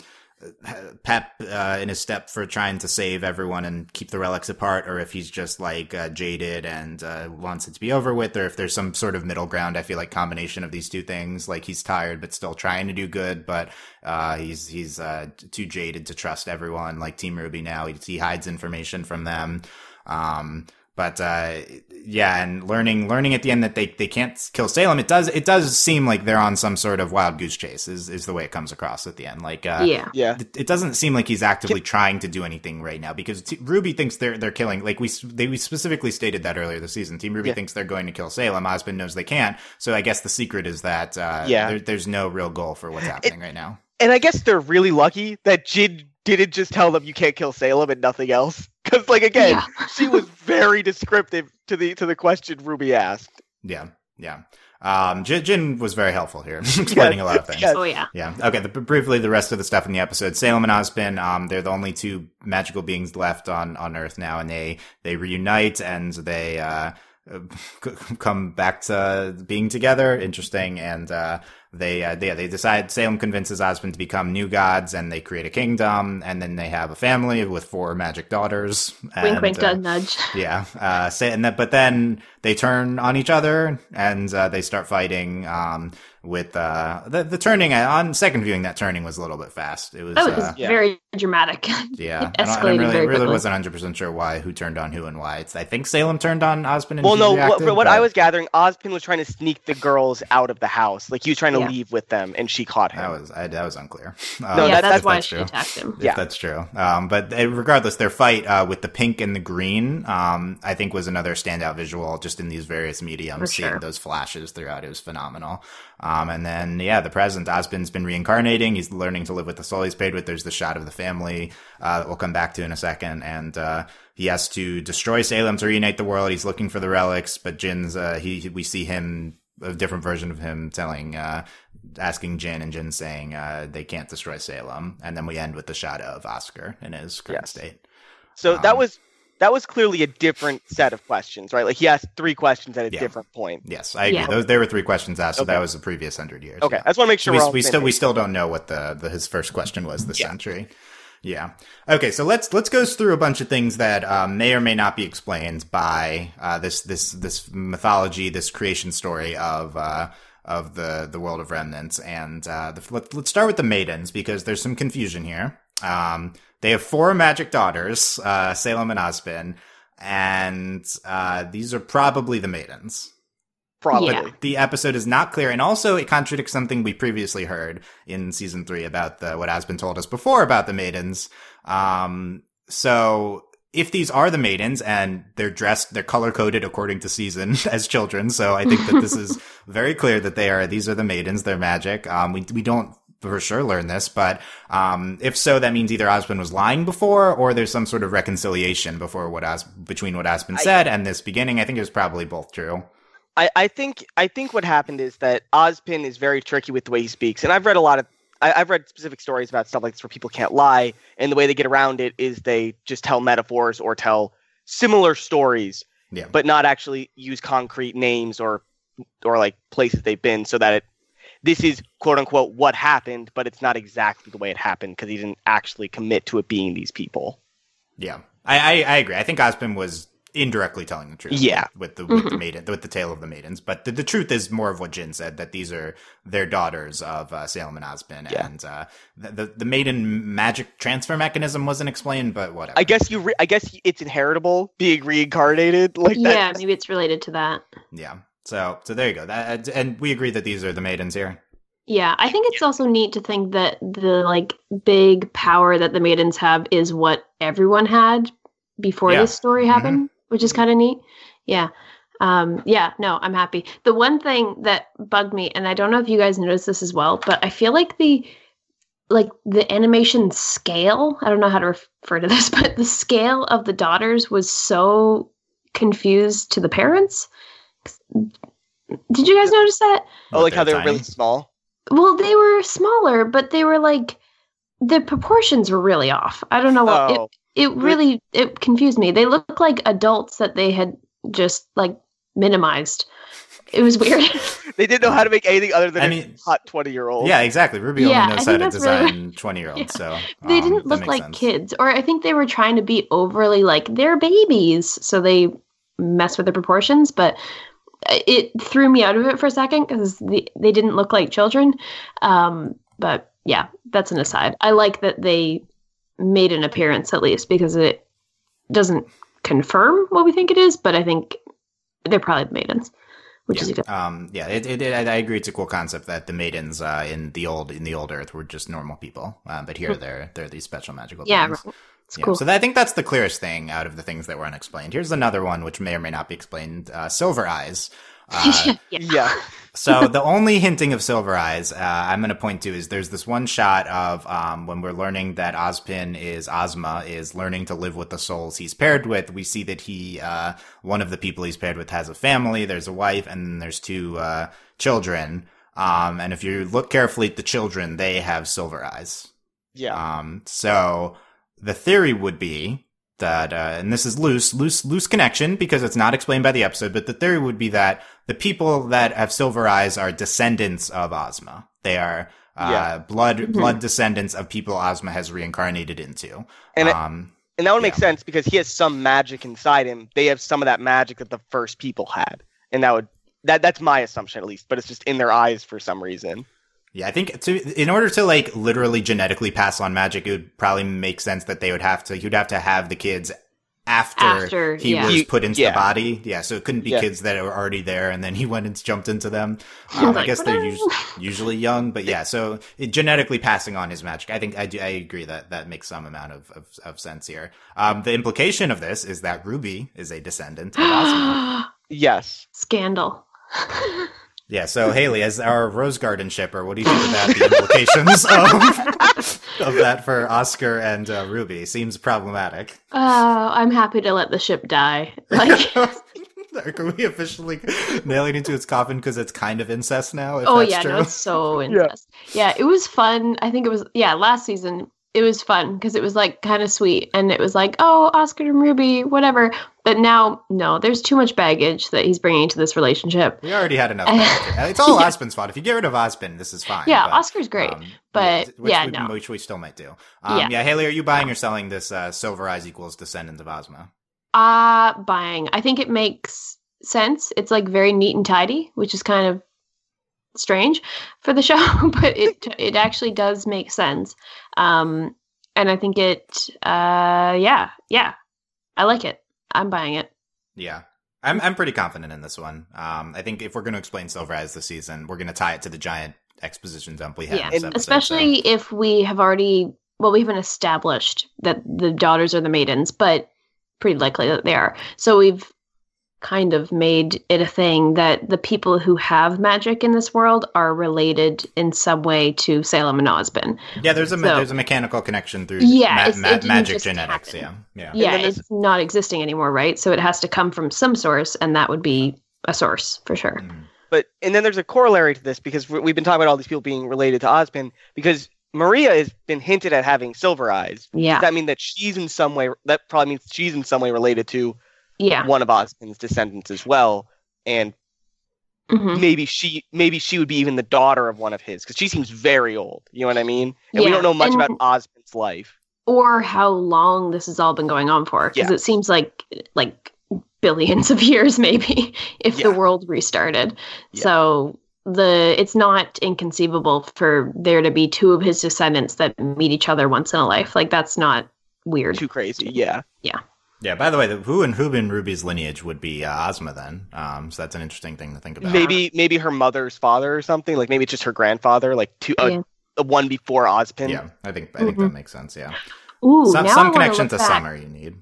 pep uh, in his step for trying to save everyone and keep the relics apart, or if he's just like uh, jaded and uh, wants it to be over with, or if there's some sort of middle ground. I feel like combination of these two things, like he's tired but still trying to do good, but uh, he's he's uh, too jaded to trust everyone. Like Team RWBY now, he, he hides information from them. Um, but uh, yeah, and learning learning at the end that they, they can't kill Salem, it does it does seem like they're on some sort of wild goose chase. Is is the way it comes across at the end. Like uh, yeah, yeah, it, it doesn't seem like he's actively trying to do anything right now because T- RWBY thinks they're they're killing. Like we they we specifically stated that earlier this season. Team RWBY Yeah. thinks they're going to kill Salem. Ozpin knows they can't. So I guess the secret is that uh, Yeah. there, there's no real goal for what's happening right now. And I guess they're really lucky that Jinn didn't just tell them you can't kill Salem and nothing else. Because, like, again, Yeah. she was very descriptive to the to the question Ruby asked. Yeah, yeah. Um, Jinn, Jinn was very helpful here, [laughs] explaining a lot of things. Yes. Oh yeah. Yeah. Okay. The, briefly, the rest of the stuff in the episode. Salem and Ozpin, um, they're the only two magical beings left on, on Earth now, and they, they reunite and they, uh, c- [laughs] come back to being together. Interesting. And, uh, they, uh, they, they decide Salem convinces Ozpin to become new gods and they create a kingdom and then they have a family with four magic daughters. And, wink, uh, nudge, nudge. [laughs] yeah. Uh, say, and that, but then they turn on each other and uh, they start fighting. Um, with uh, the the turning on second viewing, that turning was a little bit fast. It was, That was uh, Yeah. very dramatic. [laughs] yeah. it I, don't, I really, very really wasn't hundred percent sure why who turned on who and why. It's I think Salem turned on Ozpin and Well, no, what, reacted, from what but I was gathering, Ozpin was trying to sneak the girls out of the house. Like, he was trying to Yeah. leave with them, and she caught him. That was I, that was unclear. [laughs] No, Um, that- yeah, that- that's if why that's she true. attacked him. if Yeah. that's true. Um, but uh, regardless, their fight uh, with the pink and the green, um, I think, was another standout visual just in these various mediums. For seeing sure. those flashes throughout, it was phenomenal. Um, and then, yeah, the present, Ozpin's been reincarnating. He's learning to live with the soul he's paid with. There's the shot of the family uh, that we'll come back to in a second. And uh, he has to destroy Salem to reunite the world. He's looking for the relics, but Jinn's, uh, he we see him, a different version of him telling, uh, asking Jinn and Jinn saying uh, they can't destroy Salem. And then we end with the shot of Oscar in his current Yes. state. So that Um, was that was clearly a different set of questions, right? Like he asked three questions at a Yeah. different point. Yes, I agree. Yeah. Those there were three questions asked, so Okay. that was the previous hundred years. Okay, yeah. I just want to make sure we, we're all we still we still don't know what the, the his first question was this Yeah. century. Yeah. Okay, so let's let's go through a bunch of things that um, may or may not be explained by uh, this this this mythology, this creation story of uh, of the the world of remnants. And uh, the, let, let's start with the maidens because there's some confusion here. Um, they have four magic daughters, uh, Salem and Ozpin, and uh, these are probably the maidens Probably. Yeah. the episode is not clear, and also it contradicts something we previously heard in season three about the what has been told us before about the maidens. Um, so if these are the maidens and they're dressed, they're color coded according to season [laughs] as children. So I think that this is [laughs] very clear that they are these are the maidens. They're magic. Um, we we don't for sure learn this, but um, if so, that means either Osmond was lying before, or there's some sort of reconciliation before what Os- between what Osmond I- said and this beginning. I think it was probably both true. I, I think I think what happened is that Ozpin is very tricky with the way he speaks, and I've read a lot of I, I've read specific stories about stuff like this where people can't lie, and the way they get around it is they just tell metaphors or tell similar stories, Yeah. but not actually use concrete names or or like places they've been, so that it this is quote unquote what happened, but it's not exactly the way it happened because he didn't actually commit to it being these people. Yeah, I, I, I agree. I think Osmond was indirectly telling the truth. Yeah. with the with Mhm. the maiden with the tale of the maidens. But the, the truth is more of what Jinn said that these are their daughters of uh, Salem and Osmond, Yeah. and uh, the, the the maiden magic transfer mechanism wasn't explained, but whatever. I guess you. Re- I guess it's inheritable being reincarnated like that. yeah, maybe it's related to that. yeah. So so there you go. That, and we agree that these are the maidens here. Yeah, I think it's also neat to think that the like big power that the maidens have is what everyone had before Yeah. this story happened, which is kind of neat. Yeah. Um yeah, no, I'm happy. The one thing that bugged me and I don't know if you guys noticed this as well, but I feel like the like the animation scale, I don't know how to refer to this, [laughs] but the scale of the daughters was so confused to the parents. Did you guys notice that? Oh, like how They're they're really small. Well, they were smaller, but they were like the proportions were really off. I don't know what Oh, it it really it confused me. They looked like adults that they had just like minimized. It was weird. [laughs] [laughs] they didn't know how to make anything other than I a mean- hot twenty year old. Yeah, exactly. Ruby Yeah, only I knows think how to that's really- design [laughs] twenty year olds. So they um, didn't look like sense. kids, or I think they were trying to be overly like they're babies, so they mess with the proportions. But it threw me out of it for a second because the, they didn't look like children. Um, but yeah, that's an aside. I like that they made an appearance at least because it doesn't confirm what we think it is, but I think they're probably the maidens, which is a good. Um, yeah, it, it, it, I agree. It's a cool concept that the maidens uh, in the old in the old Earth were just normal people, uh, but here they're they're these special magical Yeah, beings. right. It's Yeah, cool. So I think that's the clearest thing out of the things that were unexplained. Here's another one which may or may not be explained. Uh, silver eyes. [laughs] Uh, yeah. Yeah. so the only hinting of silver eyes uh, I'm going to point to is there's this one shot of um, when we're learning that Ozpin is Ozma is learning to live with the souls he's paired with. We see that he uh, one of the people he's paired with has a family. There's a wife and then there's two uh, children. Um, and if you look carefully at the children, they have silver eyes. Yeah. Um, so the theory would be that, uh, and this is loose, loose, loose connection because it's not explained by the episode, but the theory would be that the people that have silver eyes are descendants of Ozma. They are, uh, Yeah. blood, Mhm. blood descendants of people Ozma has reincarnated into. And it- um, And that would make Yeah. sense because he has some magic inside him. They have some of that magic that the first people had. And that would that that's my assumption at least, but it's just in their eyes for some reason. Yeah, I think to in order to like literally genetically pass on magic, it would probably make sense that they would have to you'd have to have the kids after, After, he yeah. was put into yeah. the body. Yeah, so it couldn't be Yeah. kids that were already there and then he [laughs] went and jumped into them. He was Um, I guess they're "Whatever." usually, [laughs] usually young, but yeah, so it, genetically passing on his magic. I think I do, I agree that that makes some amount of, of, of sense here. Um, the implication of this is that Ruby is a descendant of [gasps] Ozma. [gasps] Yes. Scandal. [laughs] Yeah, so Haley, as our Rose Garden shipper, what do you think about the implications of, of that for Oscar and uh, Ruby? Seems problematic. Oh, I'm happy to let the ship die. Like, [laughs] Are we officially nailing into its coffin because it's kind of incest now? If oh that's yeah, true? no, it's so incest. Yeah. it was fun. I think it was yeah, last season it was fun because it was like kind of sweet and it was like oh Oscar and Ruby whatever. But now no, there's too much baggage that he's bringing to this relationship. We already had enough. baggage. [laughs] it's all Yeah. Fault. If you get rid of Osmond, this is fine. Yeah, but, Oscar's great, um, but which yeah, we, no. which we still might do. Um, Yeah. yeah. Haley, are you buying or selling this uh, Silver Eyes equals Descendant of Ozma? Uh buying. I think it makes sense. It's like very neat and tidy, which is kind of strange for the [laughs] show, but it it actually does make sense. Um and I think it uh yeah, yeah. I like it. I'm buying it. Yeah. I'm I'm pretty confident in this one. Um, I think if we're going to explain Silver Eyes this season, we're going to tie it to the giant exposition dump we had. Yeah, in this and episode, so- Especially if we have already well, we haven't established that the daughters are the maidens, but pretty likely that they are. So we've kind of made it a thing that the people who have magic in this world are related in some way to Salem and Ozpin. Yeah, there's a So- there's a mechanical connection through Yeah, ma- it's- ma- it didn't magic genetics. happen. Yeah, yeah. Yeah, then it's not existing anymore, right? So it has to come from some source, and that would be a source for sure. Mhm. But and then there's a corollary to this because we- we've been talking about all these people being related to Osmond because Maria has been hinted at having silver eyes. Yeah, Does that mean that she's in some way that probably means she's in some way related to yeah. one of Osmond's descendants as well, and Mhm. maybe she maybe she would be even the daughter of one of his because she seems very old. You know what I mean? And we don't know much and- about Osmond's life. Or how long this has all been going on for? Because Yeah. it seems like like billions of [laughs] years, maybe, if Yeah. the world restarted. Yeah. So the it's not inconceivable for there to be two of his descendants that meet each other once in a life. Like that's not weird. Too crazy. Yeah. Yeah. By the way, the, who in who in Ruby's lineage would be uh, Ozma then? Um, so that's an interesting thing to think about. Maybe maybe her mother's father or something. Like maybe it's just her grandfather. Like two uh, Yeah. the one before Ozpin. Yeah, I think I think that makes sense. Yeah, Ooh, some now some wanna connection look to back. summer you need.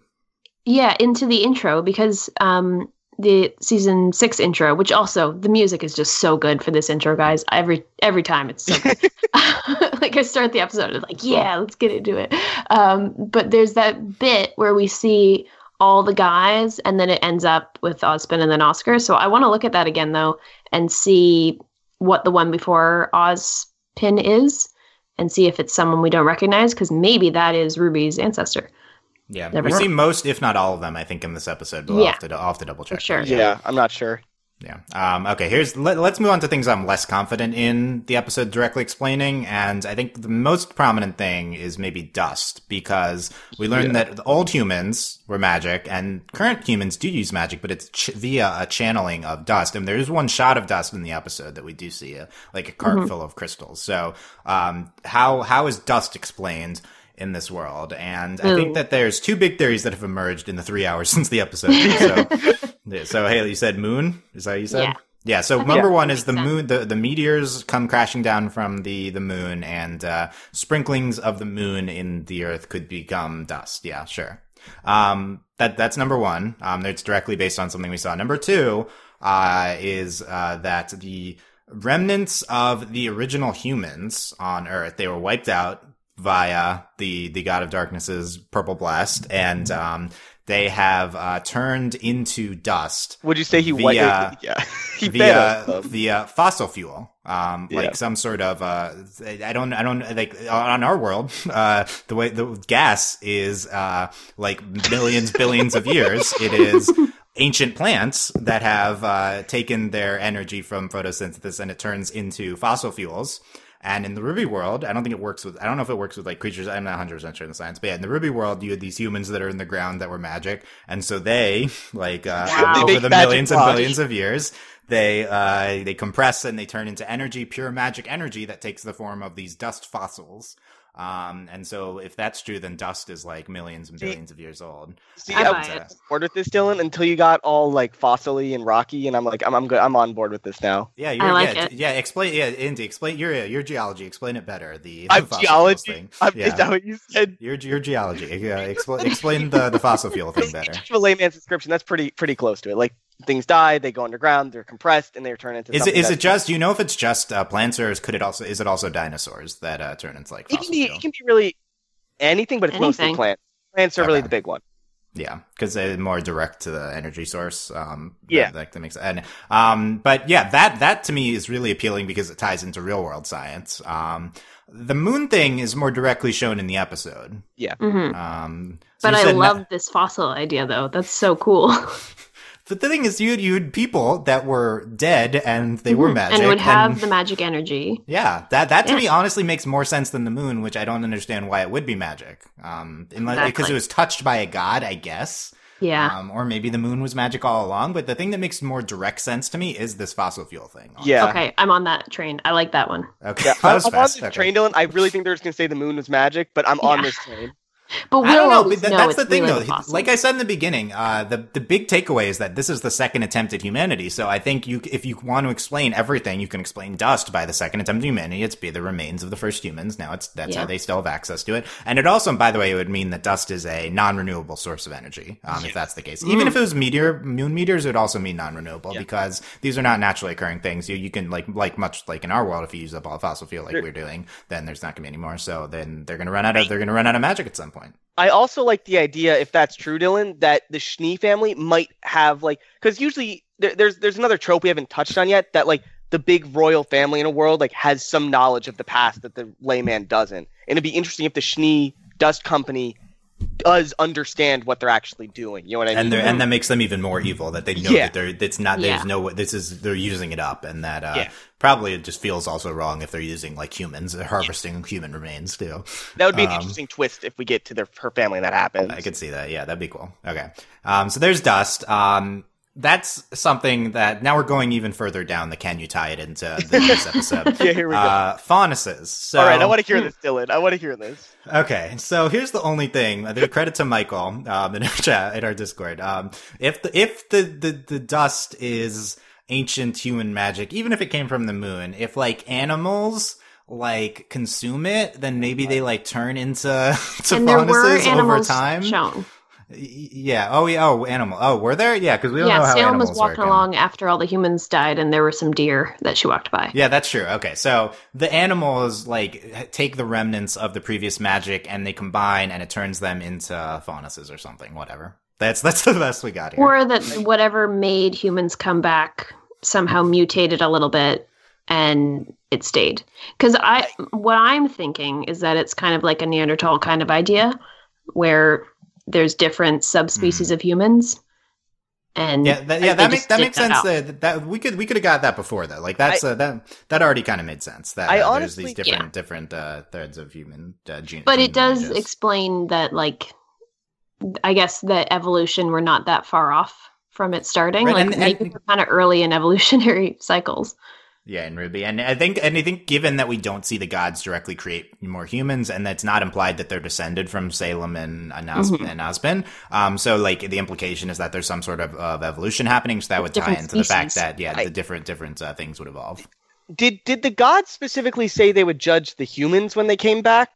Yeah, into the intro because um the season six intro, which also the music is just so good for this intro, guys. Every every time it's so [laughs] good. [laughs] like I start the episode, it's like, yeah, let's get into it. Um, but there's that bit where we see all the guys, and then it ends up with Ozpin and then Oscar. So I want to look at that again though, and see what the one before Ozpin is, and see if it's someone we don't recognize, because maybe that is Ruby's ancestor. Yeah, Never we know. see most, if not all of them, I think, in this episode. But we'll Yeah. have to, I'll have to double check. sure. that, Yeah, I'm not sure. Yeah. Um, okay. Here's let, us move on to things I'm less confident in the episode directly explaining, and I think the most prominent thing is maybe dust because we learned that the old humans were magic, and current humans do use magic, but it's ch- via a channeling of dust. And there is one shot of dust in the episode that we do see, uh, like a cart full of crystals. So, um, how how is dust explained? In this world, and I think that there's two big theories that have emerged in the three hours [laughs] since the episode. So, [laughs] so Haley, you said moon. Is that what you said? Yeah. Yeah. So number one is the moon. The, the meteors come crashing down from the the moon, and uh, sprinklings of the moon in the earth could become dust. Yeah, sure. Um, that that's number one. Um, it's directly based on something we saw. Number two uh, is uh, that the remnants of the original humans on Earth they were wiped out via the the god of darkness's purple blast, and um, they have uh, turned into dust Would you say he Via- white? [laughs] yeah, he via us. via fossil fuel, um, Yeah. like some sort of uh, I don't I don't like on our world, uh, the way the gas is uh, like millions billions of years. It is ancient plants that have uh, taken their energy from photosynthesis and it turns into fossil fuels. And in the RWBY world, I don't think it works with, I don't know if it works with like creatures. I'm not 100% sure in the science, but yeah, in the RWBY world, you had these humans that are in the ground that were magic. And so they, [laughs] like, uh, Wow. They over the magic millions and billions of years, they, uh, they compress and they turn into energy, pure magic energy that takes the form of these dust fossils. Um, and so if that's true, then dust is like millions and See- billions of years old. See, I I buy was it. on board with this, Dylan, until you got all like fossily and rocky, and I'm like, I'm, I'm good. I'm on board with this now. Yeah, you're, like yeah, it. yeah. Explain, yeah, Indy, explain your your geology. Explain it better. The, the I'm fossil fuels geology. thing. I'm, yeah. Is that what you said? Your your geology. Yeah, [laughs] explain explain the the fossil fuel thing [laughs] better. Just a layman's description. That's pretty pretty close to it. Like things die, they go underground, they're compressed, and they turn into. Is it is it just do you know if it's just uh, plants or is, could it also is it also dinosaurs that uh, turn into like It can be. fuel? It can be really anything, but it's mostly plants. Plants are really the big one. Yeah, because they're more direct to the energy source. Um, Yeah. that, that makes and um, but yeah, that that to me is really appealing because it ties into real world science. Um, the moon thing is more directly shown in the episode. hmm Um, so But I love na- this fossil idea, though. That's so cool. [laughs] But the thing is, you had, you had people that were dead and they were Mhm. magic and would have and- the magic energy. Yeah, that that to Yeah. me honestly makes more sense than the moon, which I don't understand why it would be magic. Um, because Exactly. it was touched by a god, I guess. Yeah. Um, or maybe the moon was magic all along. But the thing that makes more direct sense to me is this fossil fuel thing. Yeah. Okay, I'm on that train. I like that one. Okay. Yeah, [laughs] that I'm, was I'm on fast. this Okay. train, Dylan. I really think they're just gonna say the moon was magic, but I'm on this train. But we'll I don't know. always But know that's the thing, really though. the. Like I said in the beginning, uh, the the big takeaway is that this is the second attempt at humanity. So I think you, if you want to explain everything, you can explain dust by the second attempt at humanity. It's be the remains of the first humans. Now it's that's Yeah. how they still have access to it. And it also, by the way, it would mean that dust is a non-renewable source of energy. Um, if that's the case, even if it was meteor moon meteors, it would also mean non-renewable Yeah. because these are not naturally occurring things. You you can like like much like in our world, if you use up all the fossil fuel like Sure. we're doing, then there's not gonna be any more. So then they're gonna run out of they're gonna run out of magic at some point. I also like the idea, if that's true, Dylan, that the Schnee family might have like, because usually there, there's there's another trope we haven't touched on yet that like the big royal family in a world like has some knowledge of the past that the layman doesn't, and it'd be interesting if the Schnee Dust Company does understand what they're actually doing. You know what I and mean? and that makes them even more evil that they know Yeah. that they're it's not there's Yeah. no this is they're using it up and that uh Yeah. probably it just feels also wrong if they're using like humans they're harvesting human remains too that would be an um, interesting twist if we get to their her family and that happens. I could see that yeah that'd be cool okay um so there's dust um that's something that now we're going even further down the can you tie it into the next [laughs] episode Yeah, here we go. uh faunuses so All right, I want to hear this, Dylan. I want to hear this. Okay, so here's the only thing. uh, The credit to Michael um, in our chat in our Discord. Um, if the if the, the the dust is ancient human magic, even if it came from the moon, if like animals like consume it, then maybe they like turn into [laughs] to and there were faunuses over time. shown. Yeah. Oh, yeah. Oh, animal. Oh, were there? Yeah, because we don't know Yeah, how Salem animals was walking work. along after all the humans died, and there were some deer that she walked by. Yeah, that's true. Okay, so the animals like take the remnants of the previous magic and they combine, and it turns them into faunuses or something. Whatever. That's that's [laughs] the best we got here. Or that whatever made humans come back somehow mutated a little bit and it stayed. Because I, what I'm thinking is that it's kind of like a Neanderthal kind of idea, where there's different subspecies of humans, and yeah, that, yeah, that makes that makes sense. That, that we could we could have got that before though. Like that's uh, that that already kind of made sense. That I uh, honestly- there's these different different uh, threads of human uh, gene. but it does explain that like i guess that evolution we're not that far off from it starting Right, like and- and- we're kind of early in evolutionary [laughs] cycles Yeah, in Ruby, and I think, and I think, given that we don't see the gods directly create more humans, and that's not implied that they're descended from Salem and and, Os- Mhm. and Ozpin, um, so like the implication is that there's some sort of, of evolution happening, so that would tie Different into the fact that yeah, I- the different different uh, things would evolve. Did did the gods specifically say they would judge the humans when they came back,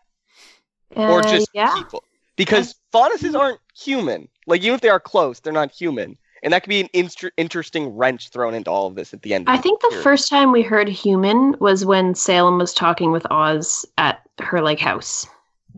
or Uh, just yeah people? Because faunuses aren't human. Like even if they are close, they're not human, and that could be an instr- interesting wrench thrown into all of this at the end. i think the Sure. first time we heard human was when salem was talking with oz at her like house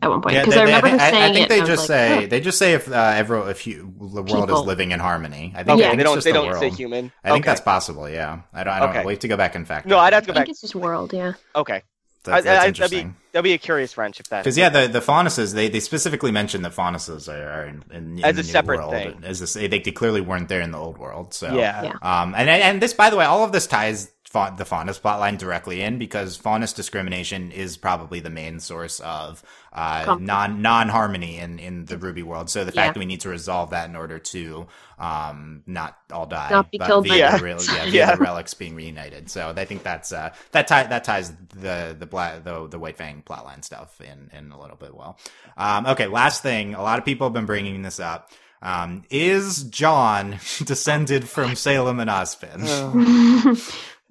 at one point Yeah, because they- i they- remember her I, saying I think it they and I was just like, say "Oh." they just say if uh, every if you, the world is living in harmony. I think, Okay, I think they it's don't they the don't say world. human. I think okay. that's possible. Yeah, I don't. I don't Okay. know. We have to go back and fact. No, check I'd have that. to i go back. think it's just world yeah Okay, That's, I- that's I- interesting. that'd be that'd be a curious wrench if that. Because yeah, the the faunuses they, they specifically mentioned that faunuses are, are in, in, in As the a new separate world. thing. As this, they, they clearly weren't there in the old world. So yeah. Yeah. Um, and and this, by the way, all of this ties fa- the faunus plotline directly in because faunus discrimination is probably the main source of uh, non non harmony in in the RWBY world. So the fact Yeah. that we need to resolve that in order to um not all die, Not be but killed by via the- the rel- [laughs] yeah, via Yeah. the relics being reunited. So I think that's uh that tie that ties the the black the the White Fang plotline stuff in in a little bit well. Um, okay, last thing, a lot of people have been bringing this up. Um, is Jaune [laughs] descended from [laughs] Salem and Ozpin?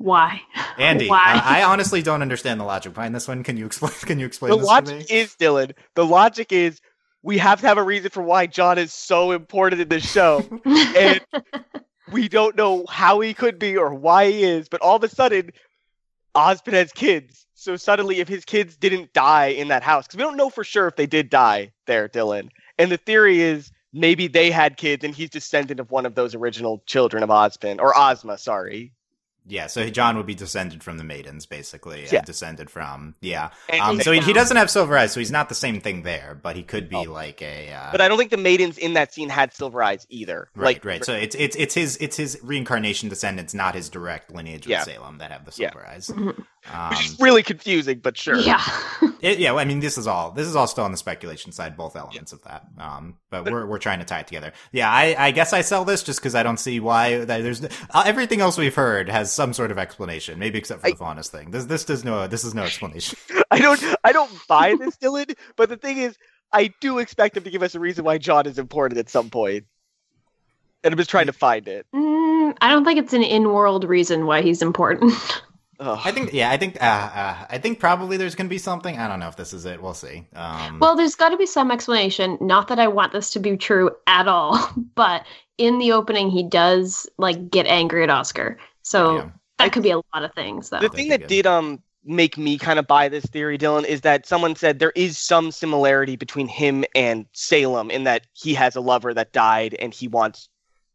Why [laughs] Andy, Why? I, I honestly don't understand the logic behind this one. Can you explain? Can you explain The this logic to me? is Dylan. The logic is we have to have a reason for why Jaune is so important in this show. [laughs] and we don't know how he could be or why he is, but all of a sudden, Ozpin has kids. So suddenly, if his kids didn't die in that house, because we don't know for sure if they did die there, Dylan. And the theory is maybe they had kids and he's descendant of one of those original children of Ozpin or Ozma. Sorry. Yeah, so Jaune would be descended from the maidens, basically. Yeah. Descended from yeah. And- Um, and- so he, he doesn't have silver eyes, so he's not the same thing there, but he could be Oh. like a. Uh, but I don't think the maidens in that scene had silver eyes either. Right, like, right. So it's it's it's his it's his reincarnation descendants, not his direct lineage with Yeah. Salem that have the Yeah. silver eyes. Mhm. [laughs] Um, which is really confusing, but sure. yeah [laughs] it- yeah, well, I mean, this is all this is all still on the speculation side, both elements of that. Um, but, But- we're we're trying to tie it together. Yeah, I, I guess I sell this just because I don't see why that there's uh, everything else we've heard has some sort of explanation, maybe except for I- the faunus thing. This this does no this is no explanation. [laughs] I don't I don't buy this, Dylan. But the thing is, I do expect him to give us a reason why Jaune is important at some point. And I'm just trying to find it. Mm, i don't think it's an in-world reason why he's important [laughs] Ugh. I think yeah, I think uh, uh, I think probably there's gonna be something. I don't know if this is it. We'll see. Um, Well, there's got to be some explanation. Not that I want this to be true at all, [laughs] but in the opening, he does like get angry at Oscar. So Yeah. that could be a lot of things, though. the thing that did um make me kind of buy this theory, Dylan, is that someone said there is some similarity between him and Salem in that he has a lover that died and he wants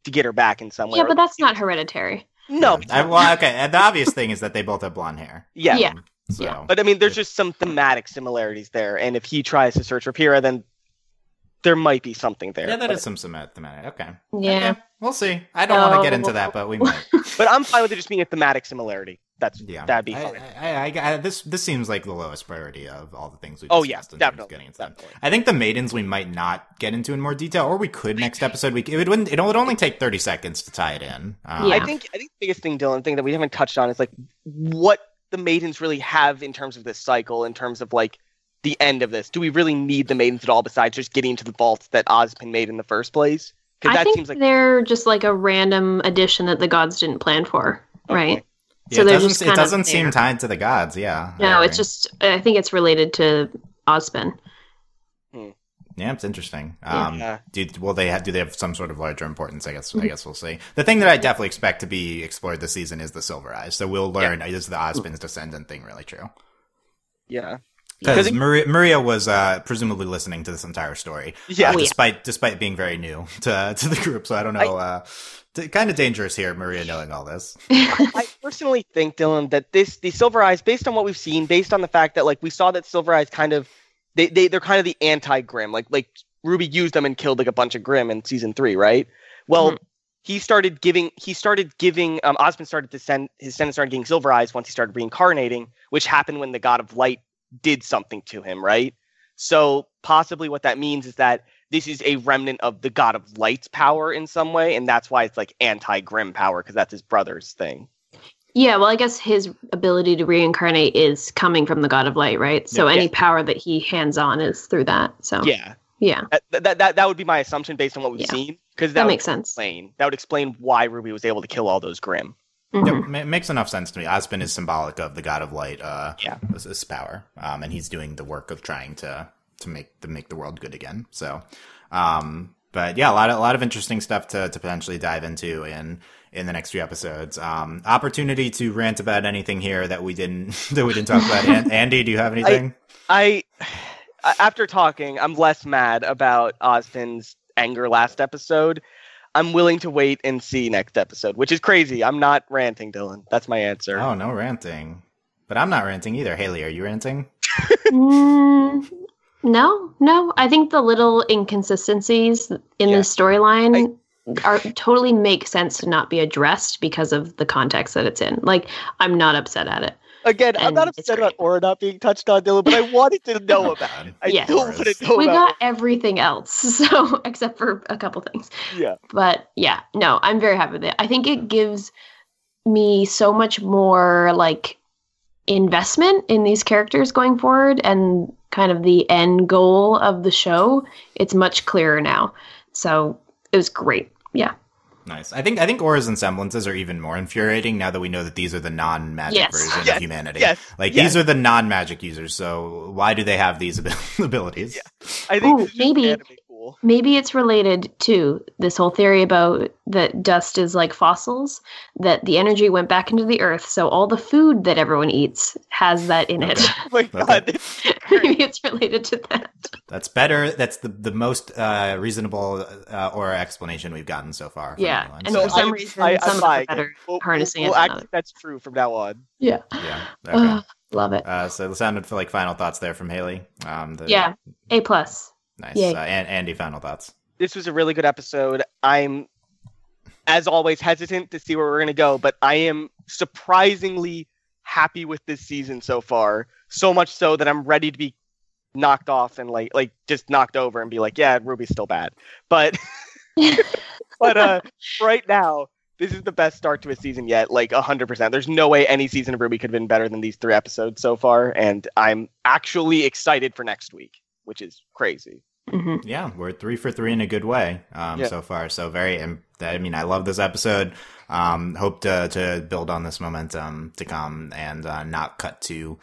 to get her back in some way. yeah, but that's not hereditary. No. I, well, okay. and The obvious thing is that they both have blonde hair. Yeah. Yeah. Um, so Yeah. But I mean, there's just some thematic similarities there, and if he tries to search for Pyrrha, then there might be something there. Yeah, that but, is some thematic. Okay. Yeah. Okay. We'll see. I don't want to get into that, but we might. [laughs] but I'm fine with it just being a thematic similarity. That's yeah. That'd be I, fine. I, I, I, this this seems like the lowest priority of all the things we. Oh yeah, in terms of definitely. Getting into that. definitely. I think the maidens we might not get into in more detail, or we could next episode. We it would it would only take thirty seconds to tie it in. Um, Yeah. I think I think the biggest thing, Dylan, thing that we haven't touched on is like what the maidens really have in terms of this cycle, in terms of like the end of this. Do we really need the maidens at all besides just getting to the vaults that Ozpin made in the first place? Because I that think seems like they're just like a random addition that the gods didn't plan for, right? Yeah, So it doesn't it doesn't seem tied to the gods. Yeah. No, agree. it's just I think it's related to Ozpin. Hmm. Yeah, it's interesting. Um, Yeah. do will they have, do they have some sort of larger importance? I guess I mm-hmm. guess we'll see. The thing that I definitely expect to be explored this season is the Silver Eyes. So we'll learn is the mm-hmm. Ozpin's descendant thing really true? yeah, Because Maria, Maria was uh, presumably listening to this entire story, yeah. uh, Oh, yeah. despite despite being very new [laughs] to to the group. So I don't know. uh, t- kind of dangerous here, Maria knowing all this. [laughs] I personally think, Dylan, that this the Silver Eyes, based on what we've seen, based on the fact that like we saw that Silver Eyes kind of they, they they're kind of the anti Grimm. Like like Ruby used them and killed like a bunch of Grimm in season three, right? Well, Mhm. he started giving he started giving um Osmond started to send his descendants started getting Silver Eyes once he started reincarnating, which happened when the God of Light did something to him, right? So possibly what that means is that this is a remnant of the God of Light's power in some way, and that's why it's like anti Grimm power because that's his brother's thing. Yeah, well, I guess his ability to reincarnate is coming from the God of Light, right? So Yeah. any power that he hands on is through that. So Yeah. yeah, That, that, that, that would be my assumption based on what we've Yeah. seen because that that, makes sense. explain that would explain why Ruby was able to kill all those Grimm. Mhm. Yep, ma- makes enough sense to me. Ozpin is symbolic of the god of light. Uh, Yeah. this is power, um, and he's doing the work of trying to to make to make the world good again. So, um, but yeah, a lot of a lot of interesting stuff to to potentially dive into in in the next few episodes. Um, opportunity to rant about anything here that we didn't [laughs] that we didn't talk about. An- [laughs] Andy, do you have anything? I, [sighs] after talking, I'm less mad about Ozpin's anger last episode. I'm willing to wait and see next episode, which is crazy. I'm not ranting, Dylan. That's my answer. oh, no ranting. But I'm not ranting either. Haley, are you ranting? [laughs] Mm, no, no. I think the little inconsistencies in Yeah. the storyline are totally make sense to not be addressed because of the context that it's in. Like, I'm not upset at it. Again, I'm not And it's upset about great. Aura not being touched on, Dylan, but I wanted to know [laughs] about it. I Yeah. don't want to know we about got everything else, [laughs] so except for a couple things. Yeah. But yeah, no, I'm very happy with it. I think it gives me so much more like investment in these characters going forward and kind of the end goal of the show. It's much clearer now. So it was great. Yeah. Nice. I think I think auras and semblances are even more infuriating now that we know that these are the non-magic Yes. version Yes. of humanity. Yes. Like yes. these are the non-magic users. So why do they have these [laughs] abil- abilities? I think Ooh, this is maybe. Anime cool. Maybe it's related to this whole theory about that dust is like fossils, that the energy went back into the earth. So all the food that everyone eats has that in it. [laughs] Oh my god. this is [laughs] great. Maybe it's related to that. That's better. That's the the most uh, reasonable uh, aura explanation we've gotten so far. Yeah, anyone. and So, for some I- reason, I, some I'm of them are better. We'll- harnessing we'll, we'll than that's true from now on. Yeah. yeah. Okay. Ugh, love it. Uh, so it sounded for like final thoughts there from Haley. Um, the, Yeah. A plus. Nice. Yay. Uh, and Andy, final thoughts. This was a really good episode. I'm, as always, hesitant to see where we're going to go, but I am surprisingly happy with this season so far. So much so that I'm ready to be knocked off and like like just knocked over and be like, yeah, RWBY's still bad. But [laughs] but uh right now, this is the best start to a season yet, like 100%. There's no way any season of RWBY could have been better than these three episodes so far and I'm actually excited for next week, which is crazy. hmm Yeah, we're three for three in a good way um, Yeah. so far. So very. um, I mean, I love this episode. Um, hope to to build on this momentum to come and uh, not cut to.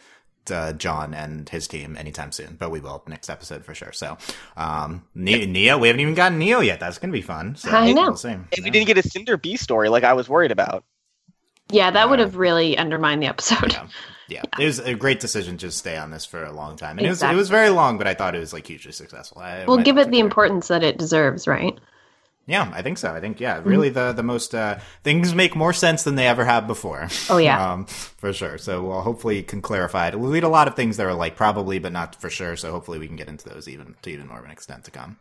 Uh, Jaune and his team anytime soon, but we will next episode for sure. So, um, ne- Neo, we haven't even gotten Neo yet. That's gonna be fun. So I know. We'll see. And Yeah. we didn't get a Cinder B story like I was worried about. Yeah, that would have really undermined the episode. Yeah. [laughs] Yeah. it was a great decision to stay on this for a long time, and it was it was very long, but I thought it was like hugely successful. I, We'll give it the importance that it deserves, right? Yeah, I think so. I think yeah, really mm-hmm. the the most uh, things make more sense than they ever have before. Oh yeah, [laughs] um, for sure. So we'll hopefully can clarify it. We'll read a lot of things that are like probably, but not for sure. So hopefully we can get into those even to even more of an extent to come.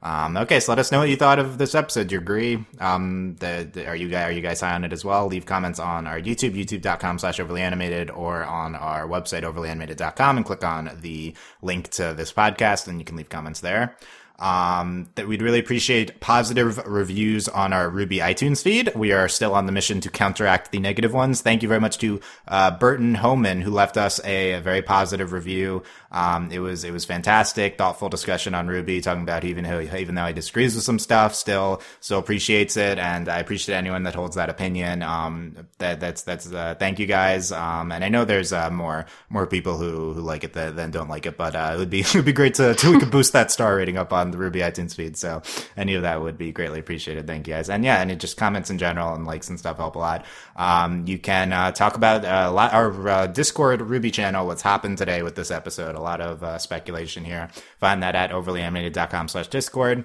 Um, okay, so let us know what you thought of this episode. Do you agree? Um, the, the, are you guys are you guys high on it as well? Leave comments on our YouTube, youtube.com slash overly animated, or on our website, overlyanimated.com, and click on the link to this podcast, and you can leave comments there. Um, that we'd really appreciate positive reviews on our RWBY iTunes feed. We are still on the mission to counteract the negative ones. Thank you very much to uh, Burton Homan who left us a, a very positive review. Um, it was it was fantastic, thoughtful discussion on RWBY, talking about even though even though he disagrees with some stuff, still still appreciates it, and I appreciate anyone that holds that opinion. Um, that that's that's uh, thank you guys. Um, and I know there's uh, more more people who who like it than, don't like it, but uh, it would be [laughs] it would be great to, to we could boost that star rating up on the RWBY iTunes feed. So any of that would be greatly appreciated. Thank you guys. And yeah, and just comments in general and likes and stuff help a lot. Um, you can uh, talk about uh, our uh, Discord RWBY channel. What's happened today with this episode? A lot of uh, speculation here. Find that at overlyanimated.com slash Discord.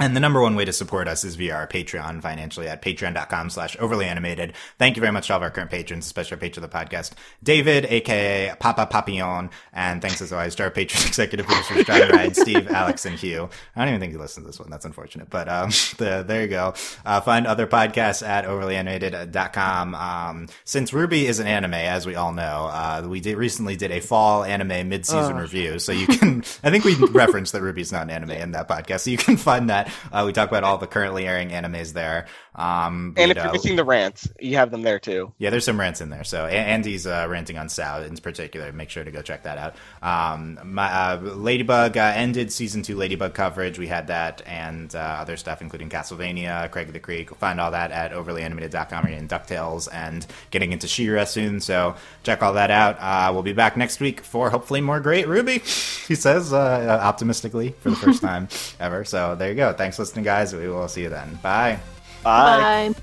And the number one way to support us is via our Patreon financially at patreon.com slash overly animated. Thank you very much to all of our current patrons, especially our patron of the podcast, David, aka Papa Papillon. And thanks as always to our patron [laughs] executive producers, John Ryan, [laughs] Steve, Alex, and Hugh. I don't even think he listened to this one. That's unfortunate. But, um, [laughs] the, there you go. Uh, find other podcasts at overlyanimated.com. Um, since RWBY is an anime, as we all know, uh, we did recently did a fall anime mid-season uh. review. So you can, I think we referenced that RWBY's not an anime in that podcast. So you can find that uh, we talk about all the currently airing animes there. Um, and if you're missing the rants, you have them there too. Yeah, there's some rants in there. So Andy's uh, ranting on SAO in particular. Make sure to go check that out. Um, my, uh, Ladybug uh, ended season two Ladybug coverage. We had that and uh, other stuff, including Castlevania, Craig of the Creek. We'll find all that at overlyanimated.com and DuckTales and getting into She-Ra soon. So check all that out. Uh, we'll be back next week for hopefully more great RWBY, [laughs] he says uh, optimistically for the first [laughs] time ever. So there you go. Thanks for listening, guys. We will see you then. Bye. Bye. Bye.